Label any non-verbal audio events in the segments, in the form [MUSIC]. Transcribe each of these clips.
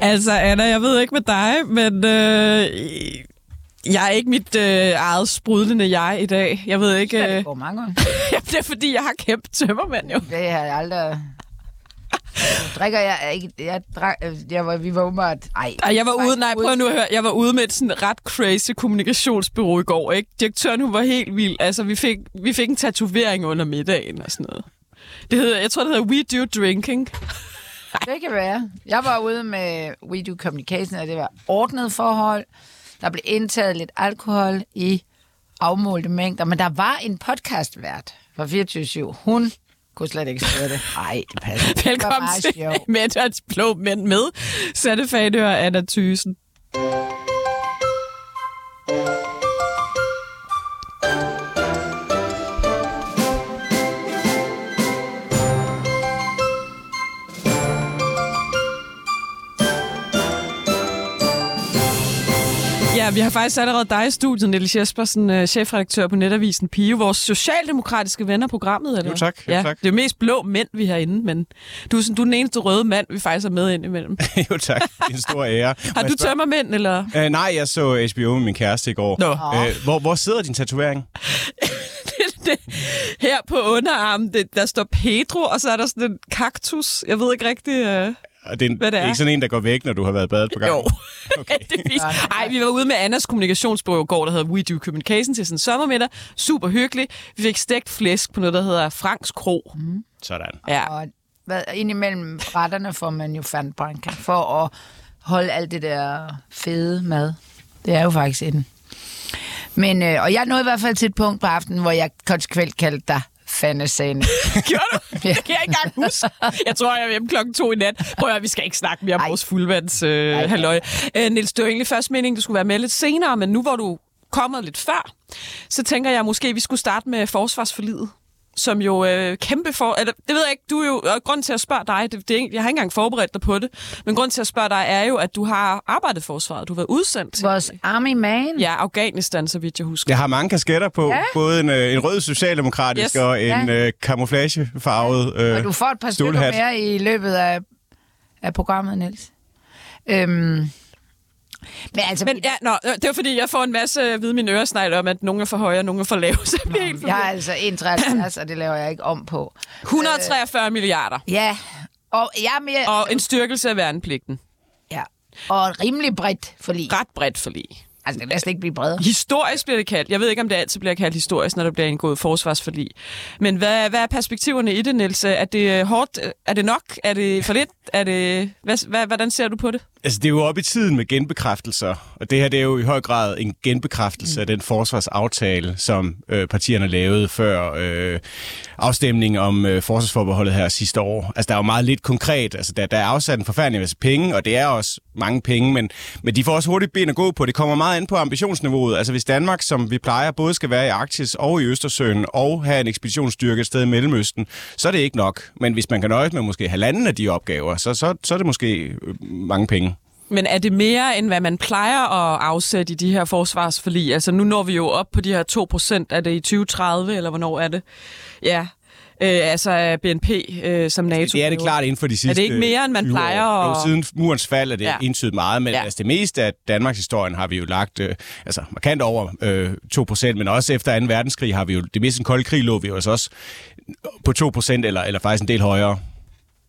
[LAUGHS] Altså, Anna, jeg ved ikke med dig, men øh, jeg er ikke mit øh, eget sprudlende jeg i dag. Jeg ved ikke... Det Øh, går mange år. [LAUGHS] det er fordi, jeg har kæmpe tømmermænd jo. Det har jeg aldrig... [LAUGHS] Drikker jeg ikke... Jeg, drak, jeg var, vi var umiddelbart... Ej, Ej, jeg var ude, nej, prøv nu at høre. Jeg var ude med et sådan ret crazy kommunikationsbyrå i går, ikke? Direktøren, hun var helt vild. Altså, vi fik, vi fik en tatovering under middagen og sådan noget. Det hedder, jeg tror, det hedder We Do Drinking. Det kan være. Jeg var ude med We Do Communication, og det var ordnet forhold. Der blev indtaget lidt alkohol i afmålte mængder, men der var en podcastvært fra 24 Hun kunne slet ikke styre det. Nej, det passer. Det Velkommen meget til. [LAUGHS] Mætterens Blå Mænd med. Satte Fanør og Anna Thysen. Ja, vi har faktisk allerede dig i studiet, Niels Jespersen, øh, chefredaktør på Netavisen Pio, vores socialdemokratiske venner programmet. Eller? Jo, tak. Jo, ja, tak. Det er mest blå mænd, vi har inde, men du er, sådan, du er den eneste røde mand, vi faktisk er med ind imellem. [LAUGHS] jo tak, det er en stor ære. [LAUGHS] Har du tømmermænd, eller? Uh, nej, jeg så HBO med min kæreste i går. Nå. Uh, hvor, hvor sidder din tatovering? [LAUGHS] det, her på underarmen, det, der står Pedro, og så er der sådan en kaktus. Jeg ved ikke rigtig... Uh... Og det er, en, Hvad det er? ikke sådan en, der går væk, når du har været badet på gang. Jo. [LAUGHS] Okay. det Ej, vi var ude med Annas kommunikationsbureau i går, der hedder We Do Communication til sådan en sommermiddag. Super hyggelig. Vi fik stegt flæsk på noget, der hedder Franks Kro. Mm. Sådan. Ja. Og hvad, indimellem retterne får man jo fandbranca for at holde alt det der fede mad. Det er jo faktisk inden. Men, øh, og jeg nåede i hvert fald til et punkt på aftenen, hvor jeg konsekvent kaldte dig fandesane. [LAUGHS] Gjorde du? Det kan jeg ikke engang huske. Jeg tror, jeg er hjemme klokken to i nat. Prøv at høre, vi skal ikke snakke mere om Ej. vores fuldvands øh, Ej. halløj. Øh, Niels, det var egentlig først meningen, du skulle være med lidt senere, men nu hvor du kommet lidt før, så tænker jeg måske, vi skulle starte med forsvarsforlidet som jo øh, kæmpe for... Eller, det ved jeg ikke, du er jo... Og grund til at spørge dig, det, det er, jeg har ikke engang forberedt dig på det, men grund til at spørge dig er jo, at du har arbejdet forsvaret. Du har været udsendt til Vores army man. ja, Afghanistan, så vidt jeg husker. Jeg har mange kasketter på. Ja. Både en, øh, en rød socialdemokratisk Yes. og en Ja. øh, camouflagefarvet øh, Og du får et par stykker mere i løbet af, af programmet, Niels. Øhm, men altså, Men ja, nå, det var fordi, jeg får en masse at vide i mine øresnegle om, at nogle er for høje, og nogle er for lave. [LAUGHS] Så jeg helt jeg har altså 1,73, [CLEARS THROAT] og det laver jeg ikke om på. 143 milliarder. Ja, og jeg er mere... Og en styrkelse af værnepligten. Ja, og et rimelig bredt forlig. Ret bredt forlig. Altså, det kan næsten ikke blive bredere. Historisk bliver det kaldt. Jeg ved ikke, om det altid bliver kaldt historisk, når der bliver indgået forsvarsforlig. Men hvad, hvad er perspektiverne i det, Niels? Er det hårdt? Er det nok? Er det for lidt? Er det... Hvad, hvad, hvordan ser du på det? Altså, det er jo oppe i tiden med genbekræftelser, og det her det er jo i høj grad en genbekræftelse mm. af den forsvarsaftale, som øh, partierne lavede før øh, afstemningen om øh, forsvarsforbeholdet her sidste år. Altså, der er jo meget lidt konkret. Altså, der, der er afsat en forfærdelig masse penge, og det er også mange penge, men, men de får også hurtigt ben at gå på. Det kommer meget an på ambitionsniveauet. Altså, hvis Danmark, som vi plejer, både skal være i Arktis og i Østersøen, og have en ekspeditionsstyrke et sted i Mellemøsten, så er det ikke nok. Men hvis man kan nøjes med måske halvanden af de opgaver, så, så, så er det måske øh, mange penge. Men er det mere, end hvad man plejer at afsætte i de her forsvarsforlig? Altså nu når vi jo op på de her 2 procent. Er det i 2030, eller hvornår er det? Ja, øh, altså BNP, øh, som NATO Det er det klart inden for de sidste ikke mere, end man 20 år. plejer at- Jo, siden murens fald er det Ja. indtydet meget, men Ja. altså det meste af Danmarks historien har vi jo lagt øh, altså markant over øh, 2%, men også efter 2. verdenskrig har vi jo, det meste en kold krig lå vi jo altså også på 2% eller, eller faktisk en del højere.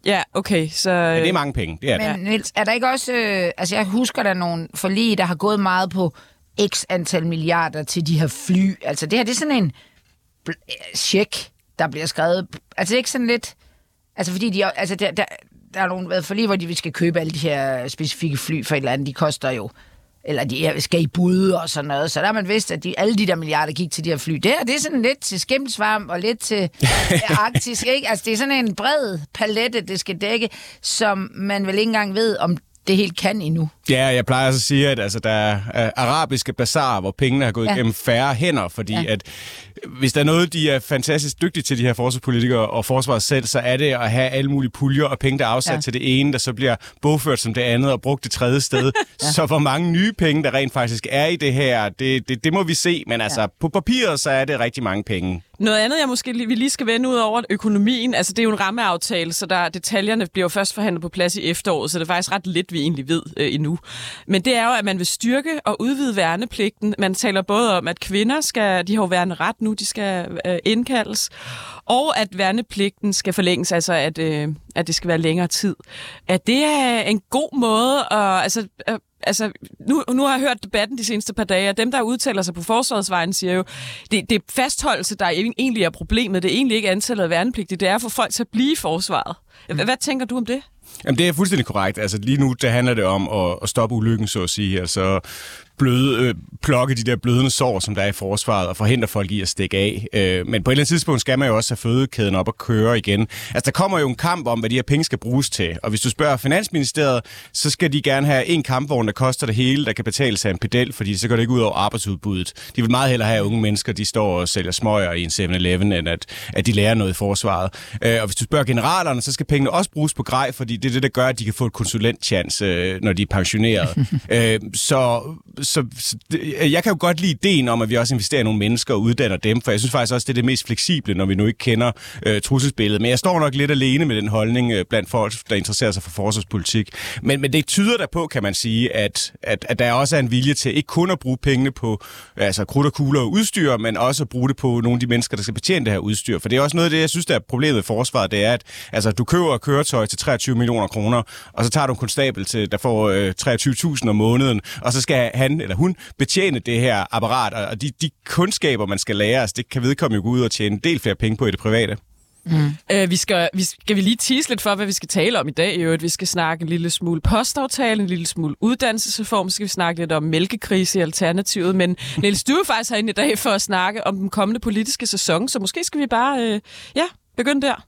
Ja, okay. Så, Men det er mange penge, det er det. Men Niels, er der ikke også... Øh, altså, jeg husker der nogle forlig, der har gået meget på x antal milliarder til de her fly. Altså, det her, det er sådan en øh, check, der bliver skrevet. Altså, det er ikke sådan lidt... Altså, fordi de... Altså, der, der, der er nogle været forlig, hvor de skal købe alle de her specifikke fly for et eller andet. De koster jo eller de er- skal i bud og sådan noget. Så der har man vidst, at de, alle de der milliarder gik til de her fly. Det her, det er sådan lidt til skimsvarm og lidt til [LAUGHS] arktisk, ikke? Altså, det er sådan en bred palette, det skal dække, som man vel ikke engang ved, om det helt kan endnu. Ja, jeg plejer at sige, at altså, der er arabiske bazaar, hvor pengene har gået ja. gennem færre hænder, fordi ja. at hvis der er noget, de er fantastisk dygtige til, de her forsvarspolitikere og forsvaret selv, så er det at have alle mulige puljer og penge, der er afsat ja. til det ene, der så bliver bogført som det andet og brugt det tredje sted. [LAUGHS] ja. Så hvor mange nye penge, der rent faktisk er i det her, det, det, det må vi se, men altså ja. på papiret, så er det rigtig mange penge. Noget andet, jeg måske vi lige skal vende ud over økonomien, altså det er jo en rammeaftale, så der, detaljerne bliver jo først forhandlet på plads i efteråret, så det er faktisk ret lidt, vi egentlig ved øh, endnu. Men det er jo, at man vil styrke og udvide værnepligten. Man taler både om, at kvinder skal, de har jo værende ret nu, de skal øh, indkaldes, og at værnepligten skal forlænges, altså at, øh, at det skal være længere tid. At det er en god måde at, altså, øh, altså, nu, nu har jeg hørt debatten de seneste par dage, og dem, der udtaler sig på forsvarsvejen, siger jo, det, det er fastholdelse, der egentlig er problemet. Det er egentlig ikke antallet af værnepligtige, det er for folk til at blive i forsvaret. Hvad, hvad tænker du om det? Jamen, det er fuldstændig korrekt. Altså, lige nu, der handler det om at, at stoppe ulykken, så at sige. Altså, bløde, øh, plukke de der blødende sår, som der er i forsvaret, og forhindre folk i at stikke af. Øh, men på et eller andet tidspunkt skal man jo også have fødekæden op og køre igen. Altså, der kommer jo en kamp om, hvad de her penge skal bruges til. Og hvis du spørger Finansministeriet, så skal de gerne have en kampvogn, der koster det hele, der kan betale sig en pedel, fordi så går det ikke ud over arbejdsudbuddet. De vil meget hellere have, at unge mennesker de står og sælger smøger i en 7-Eleven, end at, at de lærer noget i forsvaret. Øh, og hvis du spørger generalerne, så skal pengene også bruges på grej, fordi det er det, der gør, at de kan få et konsulentchance, øh, når de er pensioneret. [LAUGHS] øh, så så, så jeg kan jo godt lide ideen om, at vi også investerer i nogle mennesker og uddanner dem, for jeg synes faktisk også, det er det mest fleksible, når vi nu ikke kender øh, trusselsbilledet. Men jeg står nok lidt alene med den holdning øh, blandt folk, der interesserer sig for forsvarspolitik. Men, men det tyder der på, kan man sige, at, at, at der også er en vilje til ikke kun at bruge pengene på altså krudt og kugler og udstyr, men også at bruge det på nogle af de mennesker, der skal betjene det her udstyr. For det er også noget af det, jeg synes, der er problemet i forsvaret, det er, at altså, du køber køretøj til 23 millioner kroner, og så tager du en konstabel til, der får øh, 23.000 om måneden, og så skal han eller hun betjene det her apparat, og de, de kundskaber, man skal lære, altså, det kan vedkomme jo gå ud og tjene en del flere penge på i det private. Mm. Øh, vi skal, vi, skal vi lige tease lidt for, hvad vi skal tale om i dag? Jo, at vi skal snakke en lille smule postaftale, en lille smule uddannelsesreform, så skal vi snakke lidt om mælkekrise i Alternativet. Men [LAUGHS] Niels, du er faktisk herinde i dag for at snakke om den kommende politiske sæson, så måske skal vi bare øh, ja, begynde der.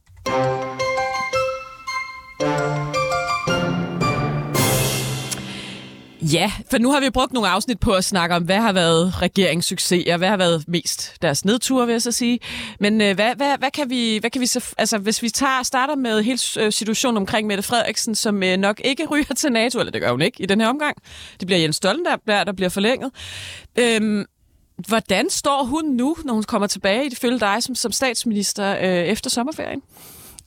Ja, for nu har vi brugt nogle afsnit på at snakke om, hvad har været regeringssucceser, hvad har været mest deres nedtur, vil jeg så sige. Men øh, hvad, hvad, hvad, kan vi, hvad kan vi så, altså hvis vi tager, starter med hele øh, situationen omkring Mette Frederiksen, som øh, nok ikke ryger til NATO, eller det gør hun ikke i den her omgang. Det bliver Jens Stoltenberg, der bliver forlænget. Øhm, hvordan står hun nu, når hun kommer tilbage, i det følge dig som, som statsminister øh, efter sommerferien?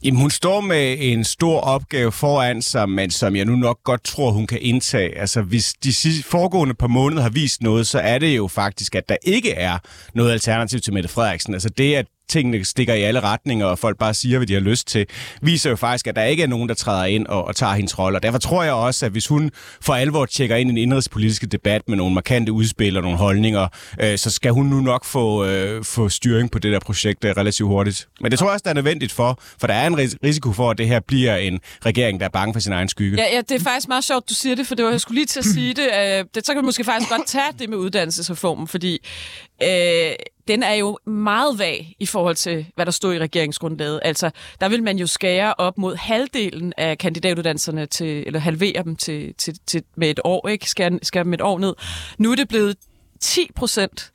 Jamen, hun står med en stor opgave foran sig, men som jeg nu nok godt tror, hun kan indtage. Altså, hvis de foregående par måneder har vist noget, så er det jo faktisk, at der ikke er noget alternativ til Mette Frederiksen. Altså det, at tingene stikker i alle retninger, og folk bare siger, hvad de har lyst til, viser jo faktisk, at der ikke er nogen, der træder ind og, og tager hendes rolle. Og derfor tror jeg også, at hvis hun for alvor tjekker ind i en indrigspolitisk debat med nogle markante udspil og nogle holdninger, øh, så skal hun nu nok få, øh, få styring på det der projekt øh, relativt hurtigt. Men det tror jeg også, der er nødvendigt for, for der er en risiko for, at det her bliver en regering, der er bange for sin egen skygge. Ja, ja det er faktisk meget sjovt, du siger det, for det var, jeg skulle lige til at sige det. Øh, det så kan vi måske faktisk godt tage det med uddannelsesreformen, fordi øh, den er jo meget vag i forhold til, hvad der stod i regeringsgrundlaget. Altså, der vil man jo skære op mod halvdelen af kandidatuddannelserne, til, eller halvere dem til, til, til, med et år, ikke? Skære, skære dem et år ned. Nu er det blevet 10 procent.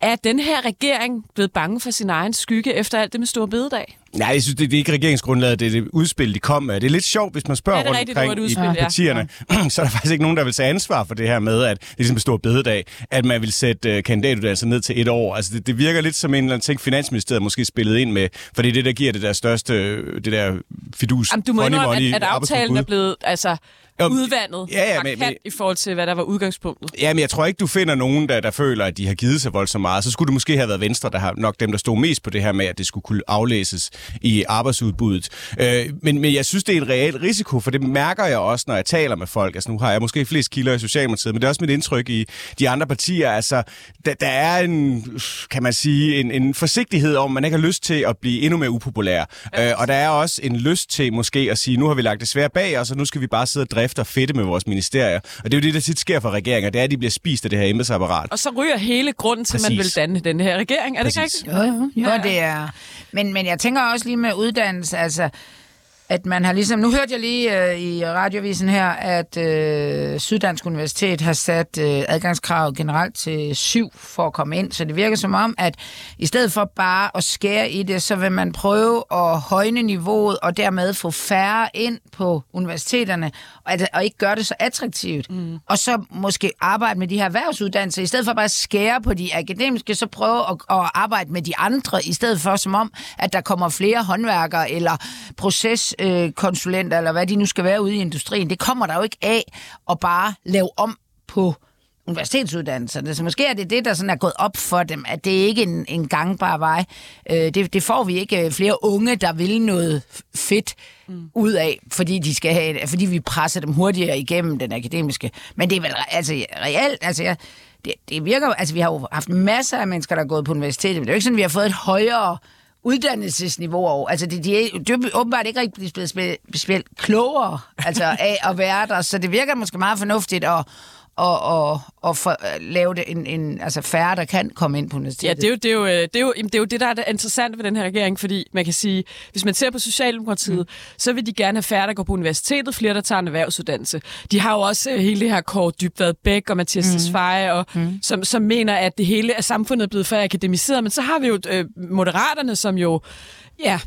Er den her regering blevet bange for sin egen skygge efter alt det med store bededag? Nej, jeg synes, det, det er ikke regeringsgrundlaget, det er det udspil, de kom med. Det er lidt sjovt, hvis man spørger ja, rundt rigtigt, omkring udspil, i partierne, ja. [CLEARS THROAT] så er der faktisk ikke nogen, der vil tage ansvar for det her med, at det er ligesom en stor bededag, at man vil sætte uh, kandidatuddannelser ned til et år. Altså, det, det virker lidt som en eller anden ting, Finansministeriet måske spillet ind med, for det er det, der giver det der største, det der fidus. Jamen, du må indrømme, at, at aftalen er blevet, altså, jo, udvandet ja, ja, men, men, i forhold til, hvad der var udgangspunktet. Ja, men jeg tror ikke, du finder nogen, der, der føler, at de har givet sig voldsomt meget. Så skulle det måske have været Venstre, der har nok dem, der stod mest på det her med, at det skulle kunne aflæses i arbejdsudbuddet. Øh, men, men jeg synes, det er en reel risiko, for det mærker jeg også, når jeg taler med folk. Altså nu har jeg måske flest kilder i Socialdemokratiet, men det er også mit indtryk i de andre partier. Altså, der, der er en, kan man sige, en, en forsigtighed om, man ikke har lyst til at blive endnu mere upopulær. Ja. Øh, og der er også en lyst til måske at sige, nu har vi lagt det svært bag os, og nu skal vi bare sidde og og fedte med vores ministerier. Og det er jo det, der tit sker for regeringer, det er, at de bliver spist af det her embedsapparat. Og så ryger hele grunden til, at man vil danne den her regering. Er det ikke rigtigt? Jo, jo. jo, det er. Men, men jeg tænker også lige med uddannelse, altså at man har ligesom... Nu hørte jeg lige øh, i radiovisen her, at øh, Syddansk Universitet har sat øh, adgangskrav generelt til syv for at komme ind, så det virker som om, at i stedet for bare at skære i det, så vil man prøve at højne niveauet og dermed få færre ind på universiteterne, at, og ikke gøre det så attraktivt. Mm. Og så måske arbejde med de her erhvervsuddannelser, i stedet for bare at skære på de akademiske, så prøve at, at arbejde med de andre, i stedet for som om, at der kommer flere håndværkere eller proceskonsulenter, eller hvad de nu skal være ude i industrien. Det kommer der jo ikke af at bare lave om på universitetsuddannelserne. Så måske er det det, der sådan er gået op for dem, at det ikke er en, en gangbar vej. Øh, det, det får vi ikke flere unge, der vil noget fedt mm. ud af, fordi, de skal have, fordi vi presser dem hurtigere igennem den akademiske. Men det er vel altså, reelt, altså jeg, det, det virker altså vi har jo haft masser af mennesker, der er gået på universitetet, men det er jo ikke sådan, at vi har fået et højere uddannelsesniveau over. Altså, de, de, er, de er åbenbart ikke rigtig blevet specielt klogere altså, [LAUGHS] af at være der, så det virker måske meget fornuftigt at, og, og, og for, lave det en, en, altså færre, der kan komme ind på universitetet. Ja, det er, jo, det, er jo, det, er jo, det er jo det, der er det interessante ved den her regering, fordi man kan sige, hvis man ser på Socialdemokratiet, mm. så vil de gerne have færre, der går på universitetet, flere, der tager en erhvervsuddannelse. De har jo også uh, hele det her Kåre Dybvad Bæk og Mathias mm. Tesfaye, og, mm. som, som mener, at det hele af samfundet er blevet for akademiseret, men så har vi jo uh, Moderaterne, som jo Ja,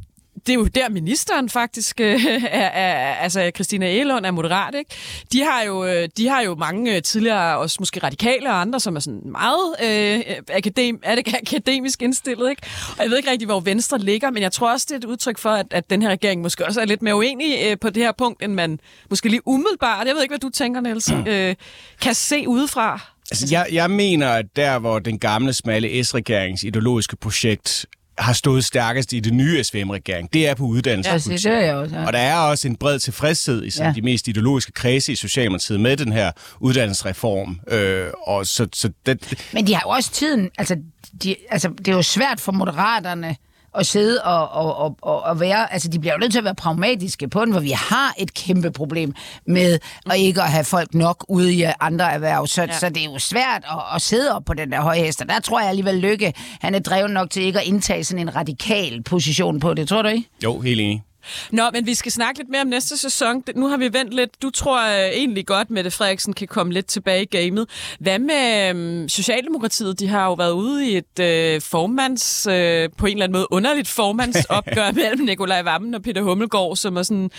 det er jo der, ministeren faktisk øh, er, er, altså Christina Elund er moderat, ikke? De har jo, øh, de har jo mange øh, tidligere, også måske radikale og andre, som er sådan meget øh, akadem, er det [LAUGHS] akademisk indstillet, ikke? Og jeg ved ikke rigtig, hvor Venstre ligger, men jeg tror også, det er et udtryk for, at, at den her regering måske også er lidt mere uenig øh, på det her punkt, end man måske lige umiddelbart, jeg ved ikke, hvad du tænker, Niels, [CLEARS THROAT] øh, kan se udefra. Altså, jeg, jeg mener, at der, hvor den gamle, smalle S-regerings ideologiske projekt har stået stærkest i det nye SVM-regering, det er på uddannelse. Ja, det er jeg også. Ja. Og der er også en bred tilfredshed i sådan ja. de mest ideologiske kredse i Socialdemokratiet med den her uddannelsesreform. Øh, og så, så det... Men de har jo også tiden, altså, de, altså det er jo svært for moderaterne at sidde og, og, og, og være... Altså, de bliver jo nødt til at være pragmatiske på den, hvor vi har et kæmpe problem med at ikke at have folk nok ude i andre erhverv. Så, ja. så det er jo svært at, at sidde op på den der høje hest. Og der tror jeg alligevel, Lykke, han er drevet nok til ikke at indtage sådan en radikal position på det. Tror du ikke? Jo, helt enig. Nå, men vi skal snakke lidt mere om næste sæson. Nu har vi vendt lidt. Du tror uh, egentlig godt, at Mette Frederiksen kan komme lidt tilbage i gamet. Hvad med um, Socialdemokratiet? De har jo været ude i et uh, formands, uh, på en eller anden måde underligt formandsopgør [LAUGHS] mellem Nikolaj Vammen og Peter Hummelgaard, som er sådan...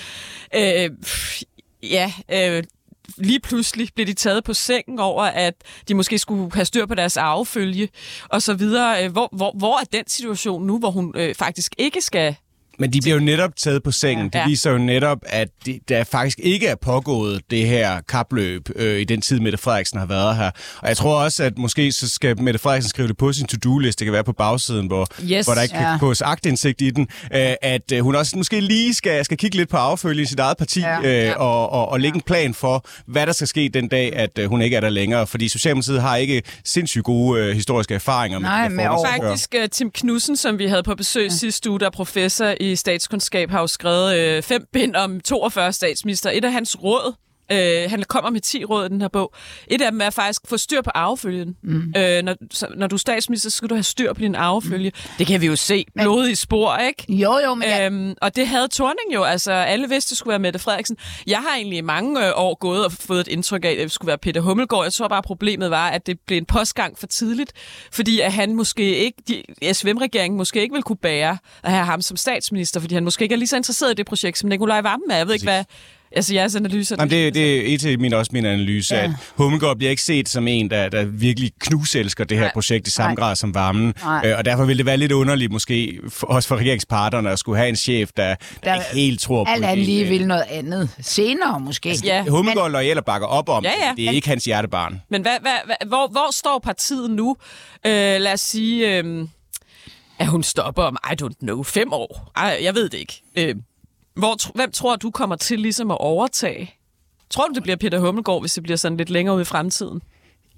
Uh, ja... Uh, lige pludselig blev de taget på sengen over, at de måske skulle have styr på deres arvefølge og så videre. Hvor, hvor, hvor er den situation nu, hvor hun øh, faktisk ikke skal men de bliver jo netop taget på sengen. Ja. Det viser jo netop, at de, der faktisk ikke er pågået det her kapløb øh, i den tid, Mette Frederiksen har været her. Og jeg tror også, at måske så skal Mette Frederiksen skrive det på sin to-do-liste. Det kan være på bagsiden, hvor, yes. hvor der ikke ja. kan gås agtindsigt i den. Øh, at øh, hun også måske lige skal, skal kigge lidt på affølge i sit eget parti ja. Øh, ja. og, og, og lægge ja. en plan for, hvad der skal ske den dag, at øh, hun ikke er der længere. Fordi Socialdemokratiet har ikke sindssygt gode øh, historiske erfaringer Nej, med det. Nej, faktisk uh, Tim Knudsen, som vi havde på besøg ja. sidste uge, der er professor i statskundskab, har jo skrevet øh, fem bind om 42 statsminister. Et af hans råd, Øh, han kommer med 10 råd i den her bog. Et af dem er faktisk få styr på arvefølgen. Mm. Øh, når, så, når du er statsminister, så skal du have styr på din arvefølge. Mm. Det kan vi jo se. Blodige spor, ikke? Jo, jo. Men øhm, jeg... Og det havde Torning jo. Altså, alle vidste, det skulle være Mette Frederiksen. Jeg har egentlig i mange øh, år gået og fået et indtryk af, at det skulle være Peter Hummelgaard. Jeg tror bare, problemet var, at det blev en postgang for tidligt. Fordi at han måske ikke, de, SVM-regeringen måske ikke ville kunne bære at have ham som statsminister, fordi han måske ikke er lige så interesseret i det projekt, som Nikolaj Vammen er. Jeg ved ikke, hvad Altså jeres analyse? Jamen, det, det er et af min, også min analyse, ja. at Hummelgaard bliver ikke set som en, der, der virkelig knuselsker det her Nej. projekt i samme Nej. grad som varmen. Øh, og derfor vil det være lidt underligt måske, for, også for regeringsparterne, at skulle have en chef, der, der, der ikke helt tror på det. Alt lige vil noget andet. Senere måske. Altså, ja. Hummelgaard men... og bakker op om ja, ja. det. er men... ikke hans hjertebarn. Men hvad, hvad, hvad, hvor, hvor står partiet nu? Øh, lad os sige... Øh, at hun stopper om, I don't know, fem år. Ej, jeg ved det ikke. Øh, hvor, hvem tror du kommer til ligesom at overtage? Tror du, det bliver Peter Hummelgaard, hvis det bliver sådan lidt længere ud i fremtiden?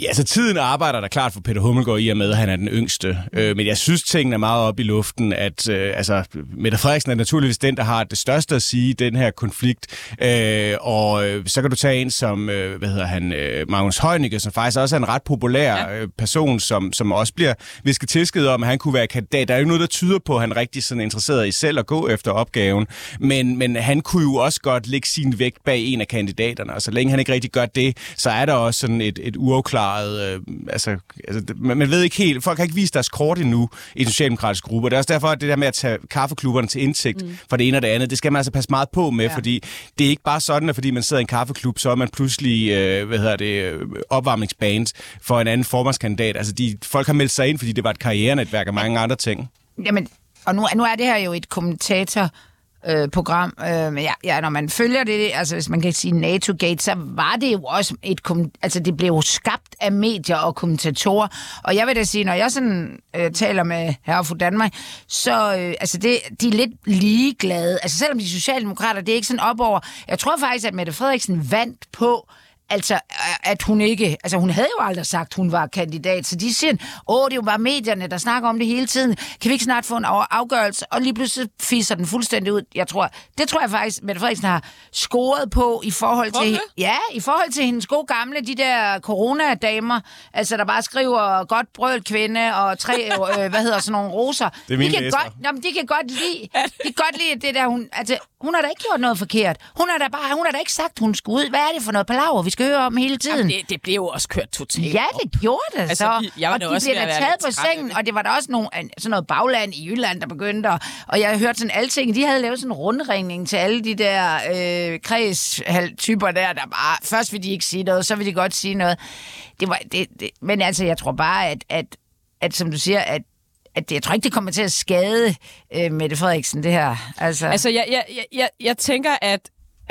Ja, altså tiden arbejder der klart for Peter Hummelgaard i og med, at han er den yngste. Øh, men jeg synes, tingene er meget op i luften, at øh, altså, Mette Frederiksen er naturligvis den, der har det største at sige i den her konflikt. Øh, og øh, så kan du tage en som, øh, hvad hedder han, øh, Magnus Heunicke, som faktisk også er en ret populær ja. øh, person, som, som også bliver visket tilsked om, at han kunne være kandidat. Der er jo noget, der tyder på, at han er rigtig sådan interesseret i selv at gå efter opgaven. Men, men han kunne jo også godt lægge sin vægt bag en af kandidaterne, og så længe han ikke rigtig gør det, så er der også sådan et, et uafklaret... Øh, altså, altså, man, man ved ikke helt... Folk har ikke vist deres kort endnu i den socialdemokratiske gruppe, og det er også derfor, at det der med at tage kaffeklubberne til indsigt mm. for det ene og det andet, det skal man altså passe meget på med, ja. fordi det er ikke bare sådan, at fordi man sidder i en kaffeklub, så er man pludselig, øh, hvad hedder det, øh, opvarmningsband for en anden formandskandidat. Altså, de, folk har meldt sig ind, fordi det var et karrierenetværk og mange andre ting. Jamen, og nu, nu er det her jo et kommentator øh, program. Øh, men ja, ja, når man følger det, altså hvis man kan sige NATO-gate, så var det jo også et... Altså det blev jo skabt af medier og kommentatorer. Og jeg vil da sige, når jeg sådan øh, taler med herre for Danmark, så øh, altså det, de er lidt ligeglade. Altså selvom de socialdemokrater, det er ikke sådan op over... Jeg tror faktisk, at Mette Frederiksen vandt på Altså, at hun ikke... Altså, hun havde jo aldrig sagt, hun var kandidat, så de siger, åh, det er jo bare medierne, der snakker om det hele tiden. Kan vi ikke snart få en afgørelse? Og lige pludselig fiser den fuldstændig ud. Jeg tror, det tror jeg faktisk, Mette Frederiksen har scoret på i forhold til... Ja, i forhold til hendes gode gamle, de der coronadamer, altså, der bare skriver godt brøl kvinde og tre, øh, hvad hedder sådan nogle roser. [LAUGHS] Det er mine de kan læser. godt, jamen, de kan godt lide, [LAUGHS] de kan godt lide det der, hun... Altså, hun har da ikke gjort noget forkert. Hun har da bare, hun har da ikke sagt, hun skulle ud. Hvad er det for noget palaver, vi skal høre om hele tiden? Jamen, det, det blev jo også kørt totalt Ja, det gjorde det Altså, så. de- jeg var og de også blev ved at da taget på sengen, og det var der også nogle, sådan noget bagland i Jylland, der begyndte. Og, og jeg har hørt sådan alting. De havde lavet sådan en rundringning til alle de der øh, kreds-typer der, der bare... Først vil de ikke sige noget, så vil de godt sige noget. Det var, det, det, men altså, jeg tror bare, at, at, at som du siger, at at det, jeg tror ikke, det kommer til at skade øh, Mette Frederiksen, det her. Altså, Altså, jeg, jeg, jeg, jeg, jeg tænker, at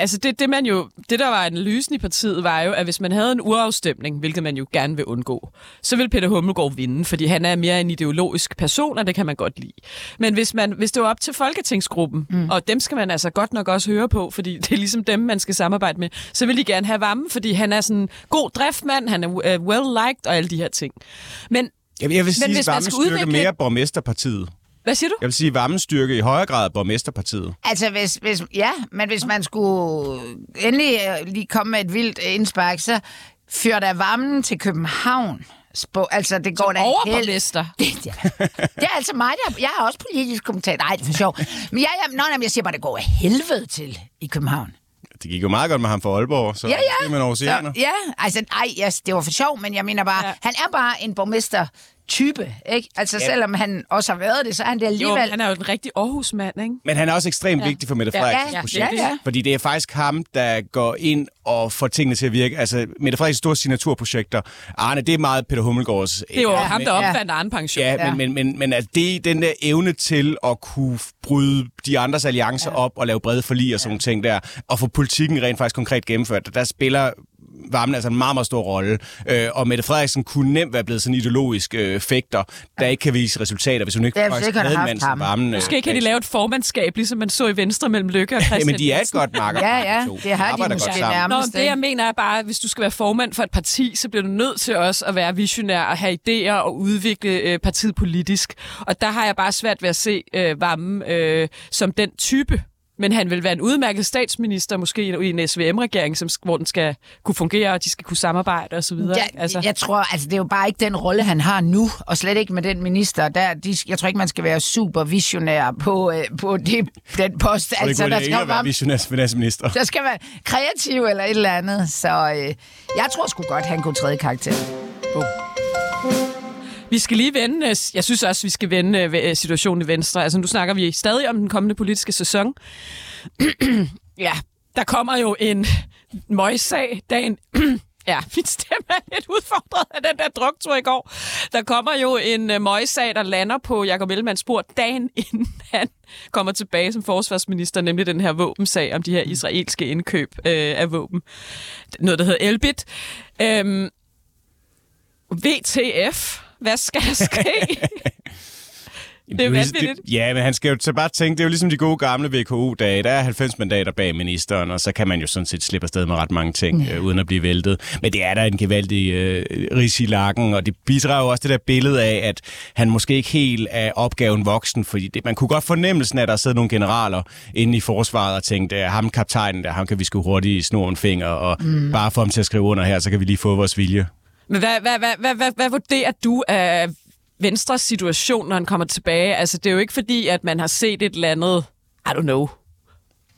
altså det, det, man jo, det, der var analysen i partiet, var jo, at hvis man havde en urafstemning, hvilket man jo gerne vil undgå, så vil Peter Hummelgaard vinde, fordi han er mere en ideologisk person, og det kan man godt lide. Men hvis, man, hvis det var op til Folketingsgruppen, mm. og dem skal man altså godt nok også høre på, fordi [LAUGHS] det er ligesom dem, man skal samarbejde med, så vil de gerne have varme, fordi han er sådan en god driftmand, han er uh, well-liked og alle de her ting. Men Jeg, jeg vil sige, hvis at man skal Vammen styrker udvikle- mere borgmesterpartiet. Hvad siger du? Jeg vil sige, styrker i højere grad borgmesterpartiet. Altså, hvis, hvis, ja, men hvis man skulle endelig øh, lige komme med et vildt indspark, så fyr der varmen til København. Spå, altså, det går Som da overborgmester. [LAUGHS] Det, ja. det er altså mig, der... Jeg er også politisk kommentator. Nej, det er for sjov. Men jeg, jeg, nej, nej, jeg siger bare, det går af helvede til i København. Det gik jo meget godt med ham for Aalborg, så Ja, ja. det er man. Så, ja, altså, ej, yes, det var for sjov, men jeg mener bare, ja. han er bare en borgmester type, ikke? Altså, ja. selvom han også har været det, så er han det Jo, alligevel. han er jo en rigtig Aarhus-mand, ikke? Men han er også ekstremt ja. vigtig for Mette Ja. Frederiksens Ja, ja, projekt. ja, ja. Fordi det er faktisk ham, der går ind og får tingene til at virke. Altså, Mette Frederiksens store signaturprojekter. Arne, det er meget Peter Hummelgaards. Det er jo ja, ham, men- der ja. opfandt egen pension. Ja, Ja. men, men, men, men altså, det er den der evne til at kunne bryde de andres alliancer ja. op og lave brede forlig og sådan nogle ting der, og få politikken rent faktisk konkret gennemført. Der spiller Vammen altså en meget, meget stor rolle. Øh, og Mette Frederiksen kunne nemt være blevet sådan en ideologisk øh, fægter, der ikke kan vise resultater, hvis hun ikke Det er faktisk sikkert havde mand som ham. Vammen. øh, Måske kan de lave et formandskab, ligesom man så i Venstre mellem Lykke og Christian Jamen, de er et godt marker. Ja, ja, det har de arbejder måske godt sammen. nærmest. Nå, det jeg ikke? mener er bare, at hvis du skal være formand for et parti, så bliver du nødt til også at være visionær og have idéer og udvikle øh, partiet politisk. Og der har jeg bare svært ved at se øh, Vammen øh, som den type. Men han vil være en udmærket statsminister, måske i en SVM-regering, som, hvor den skal kunne fungere, og de skal kunne samarbejde osv. Ja, altså. Jeg tror, altså det er jo bare ikke den rolle, han har nu, og slet ikke med den minister. Der, de, jeg tror ikke, man skal være super visionær på, øh, på det, den post. Og det Altså, der det skal, være være, visionærs finansminister. der skal være kreativ eller et eller andet. Så øh, jeg tror sgu godt, han kunne træde karakter. Vi skal lige vende, øh, jeg synes også, vi skal vende øh, situationen i Venstre. Altså nu snakker vi stadig om den kommende politiske sæson. [CLEARS THROAT] ja, der kommer jo en møgssag dagen... [CLEARS THROAT] Ja, min stemme er lidt udfordret af den der druktur i går. Der kommer jo en uh, møgssag, der lander på Jacob Ellemanns bord dagen [LAUGHS] inden han kommer tilbage som forsvarsminister, nemlig den her våbensag om de her israelske indkøb øh, af våben. Noget, der hedder Elbit. Øhm, VTF, hvad skal der ske? [LAUGHS] Det er vanvittigt. det, Ja, men han skal jo så bare tænke, det er jo ligesom de gode gamle VKU-dage. Der er 90 mandater bag ministeren, og så kan man jo sådan set slippe afsted med ret mange ting, øh, uden at blive væltet. Men det er der en gevaldig øh, ris i lakken, og det bidrager jo også det der billede af, at han måske ikke helt er opgaven voksen, fordi det, man kunne godt fornemmelsen af, at der sidder nogle generaler inde i forsvaret og tænkte, at ham kaptajnen der, ham kan vi sgu hurtigt snor en finger, og mm. bare få ham til at skrive under her, så kan vi lige få vores vilje. Men hvad, hvad, hvad, hvad, hvad, hvad vurderer du af Venstres situation, når han kommer tilbage? Altså, det er jo ikke fordi, at man har set et eller andet, I don't know,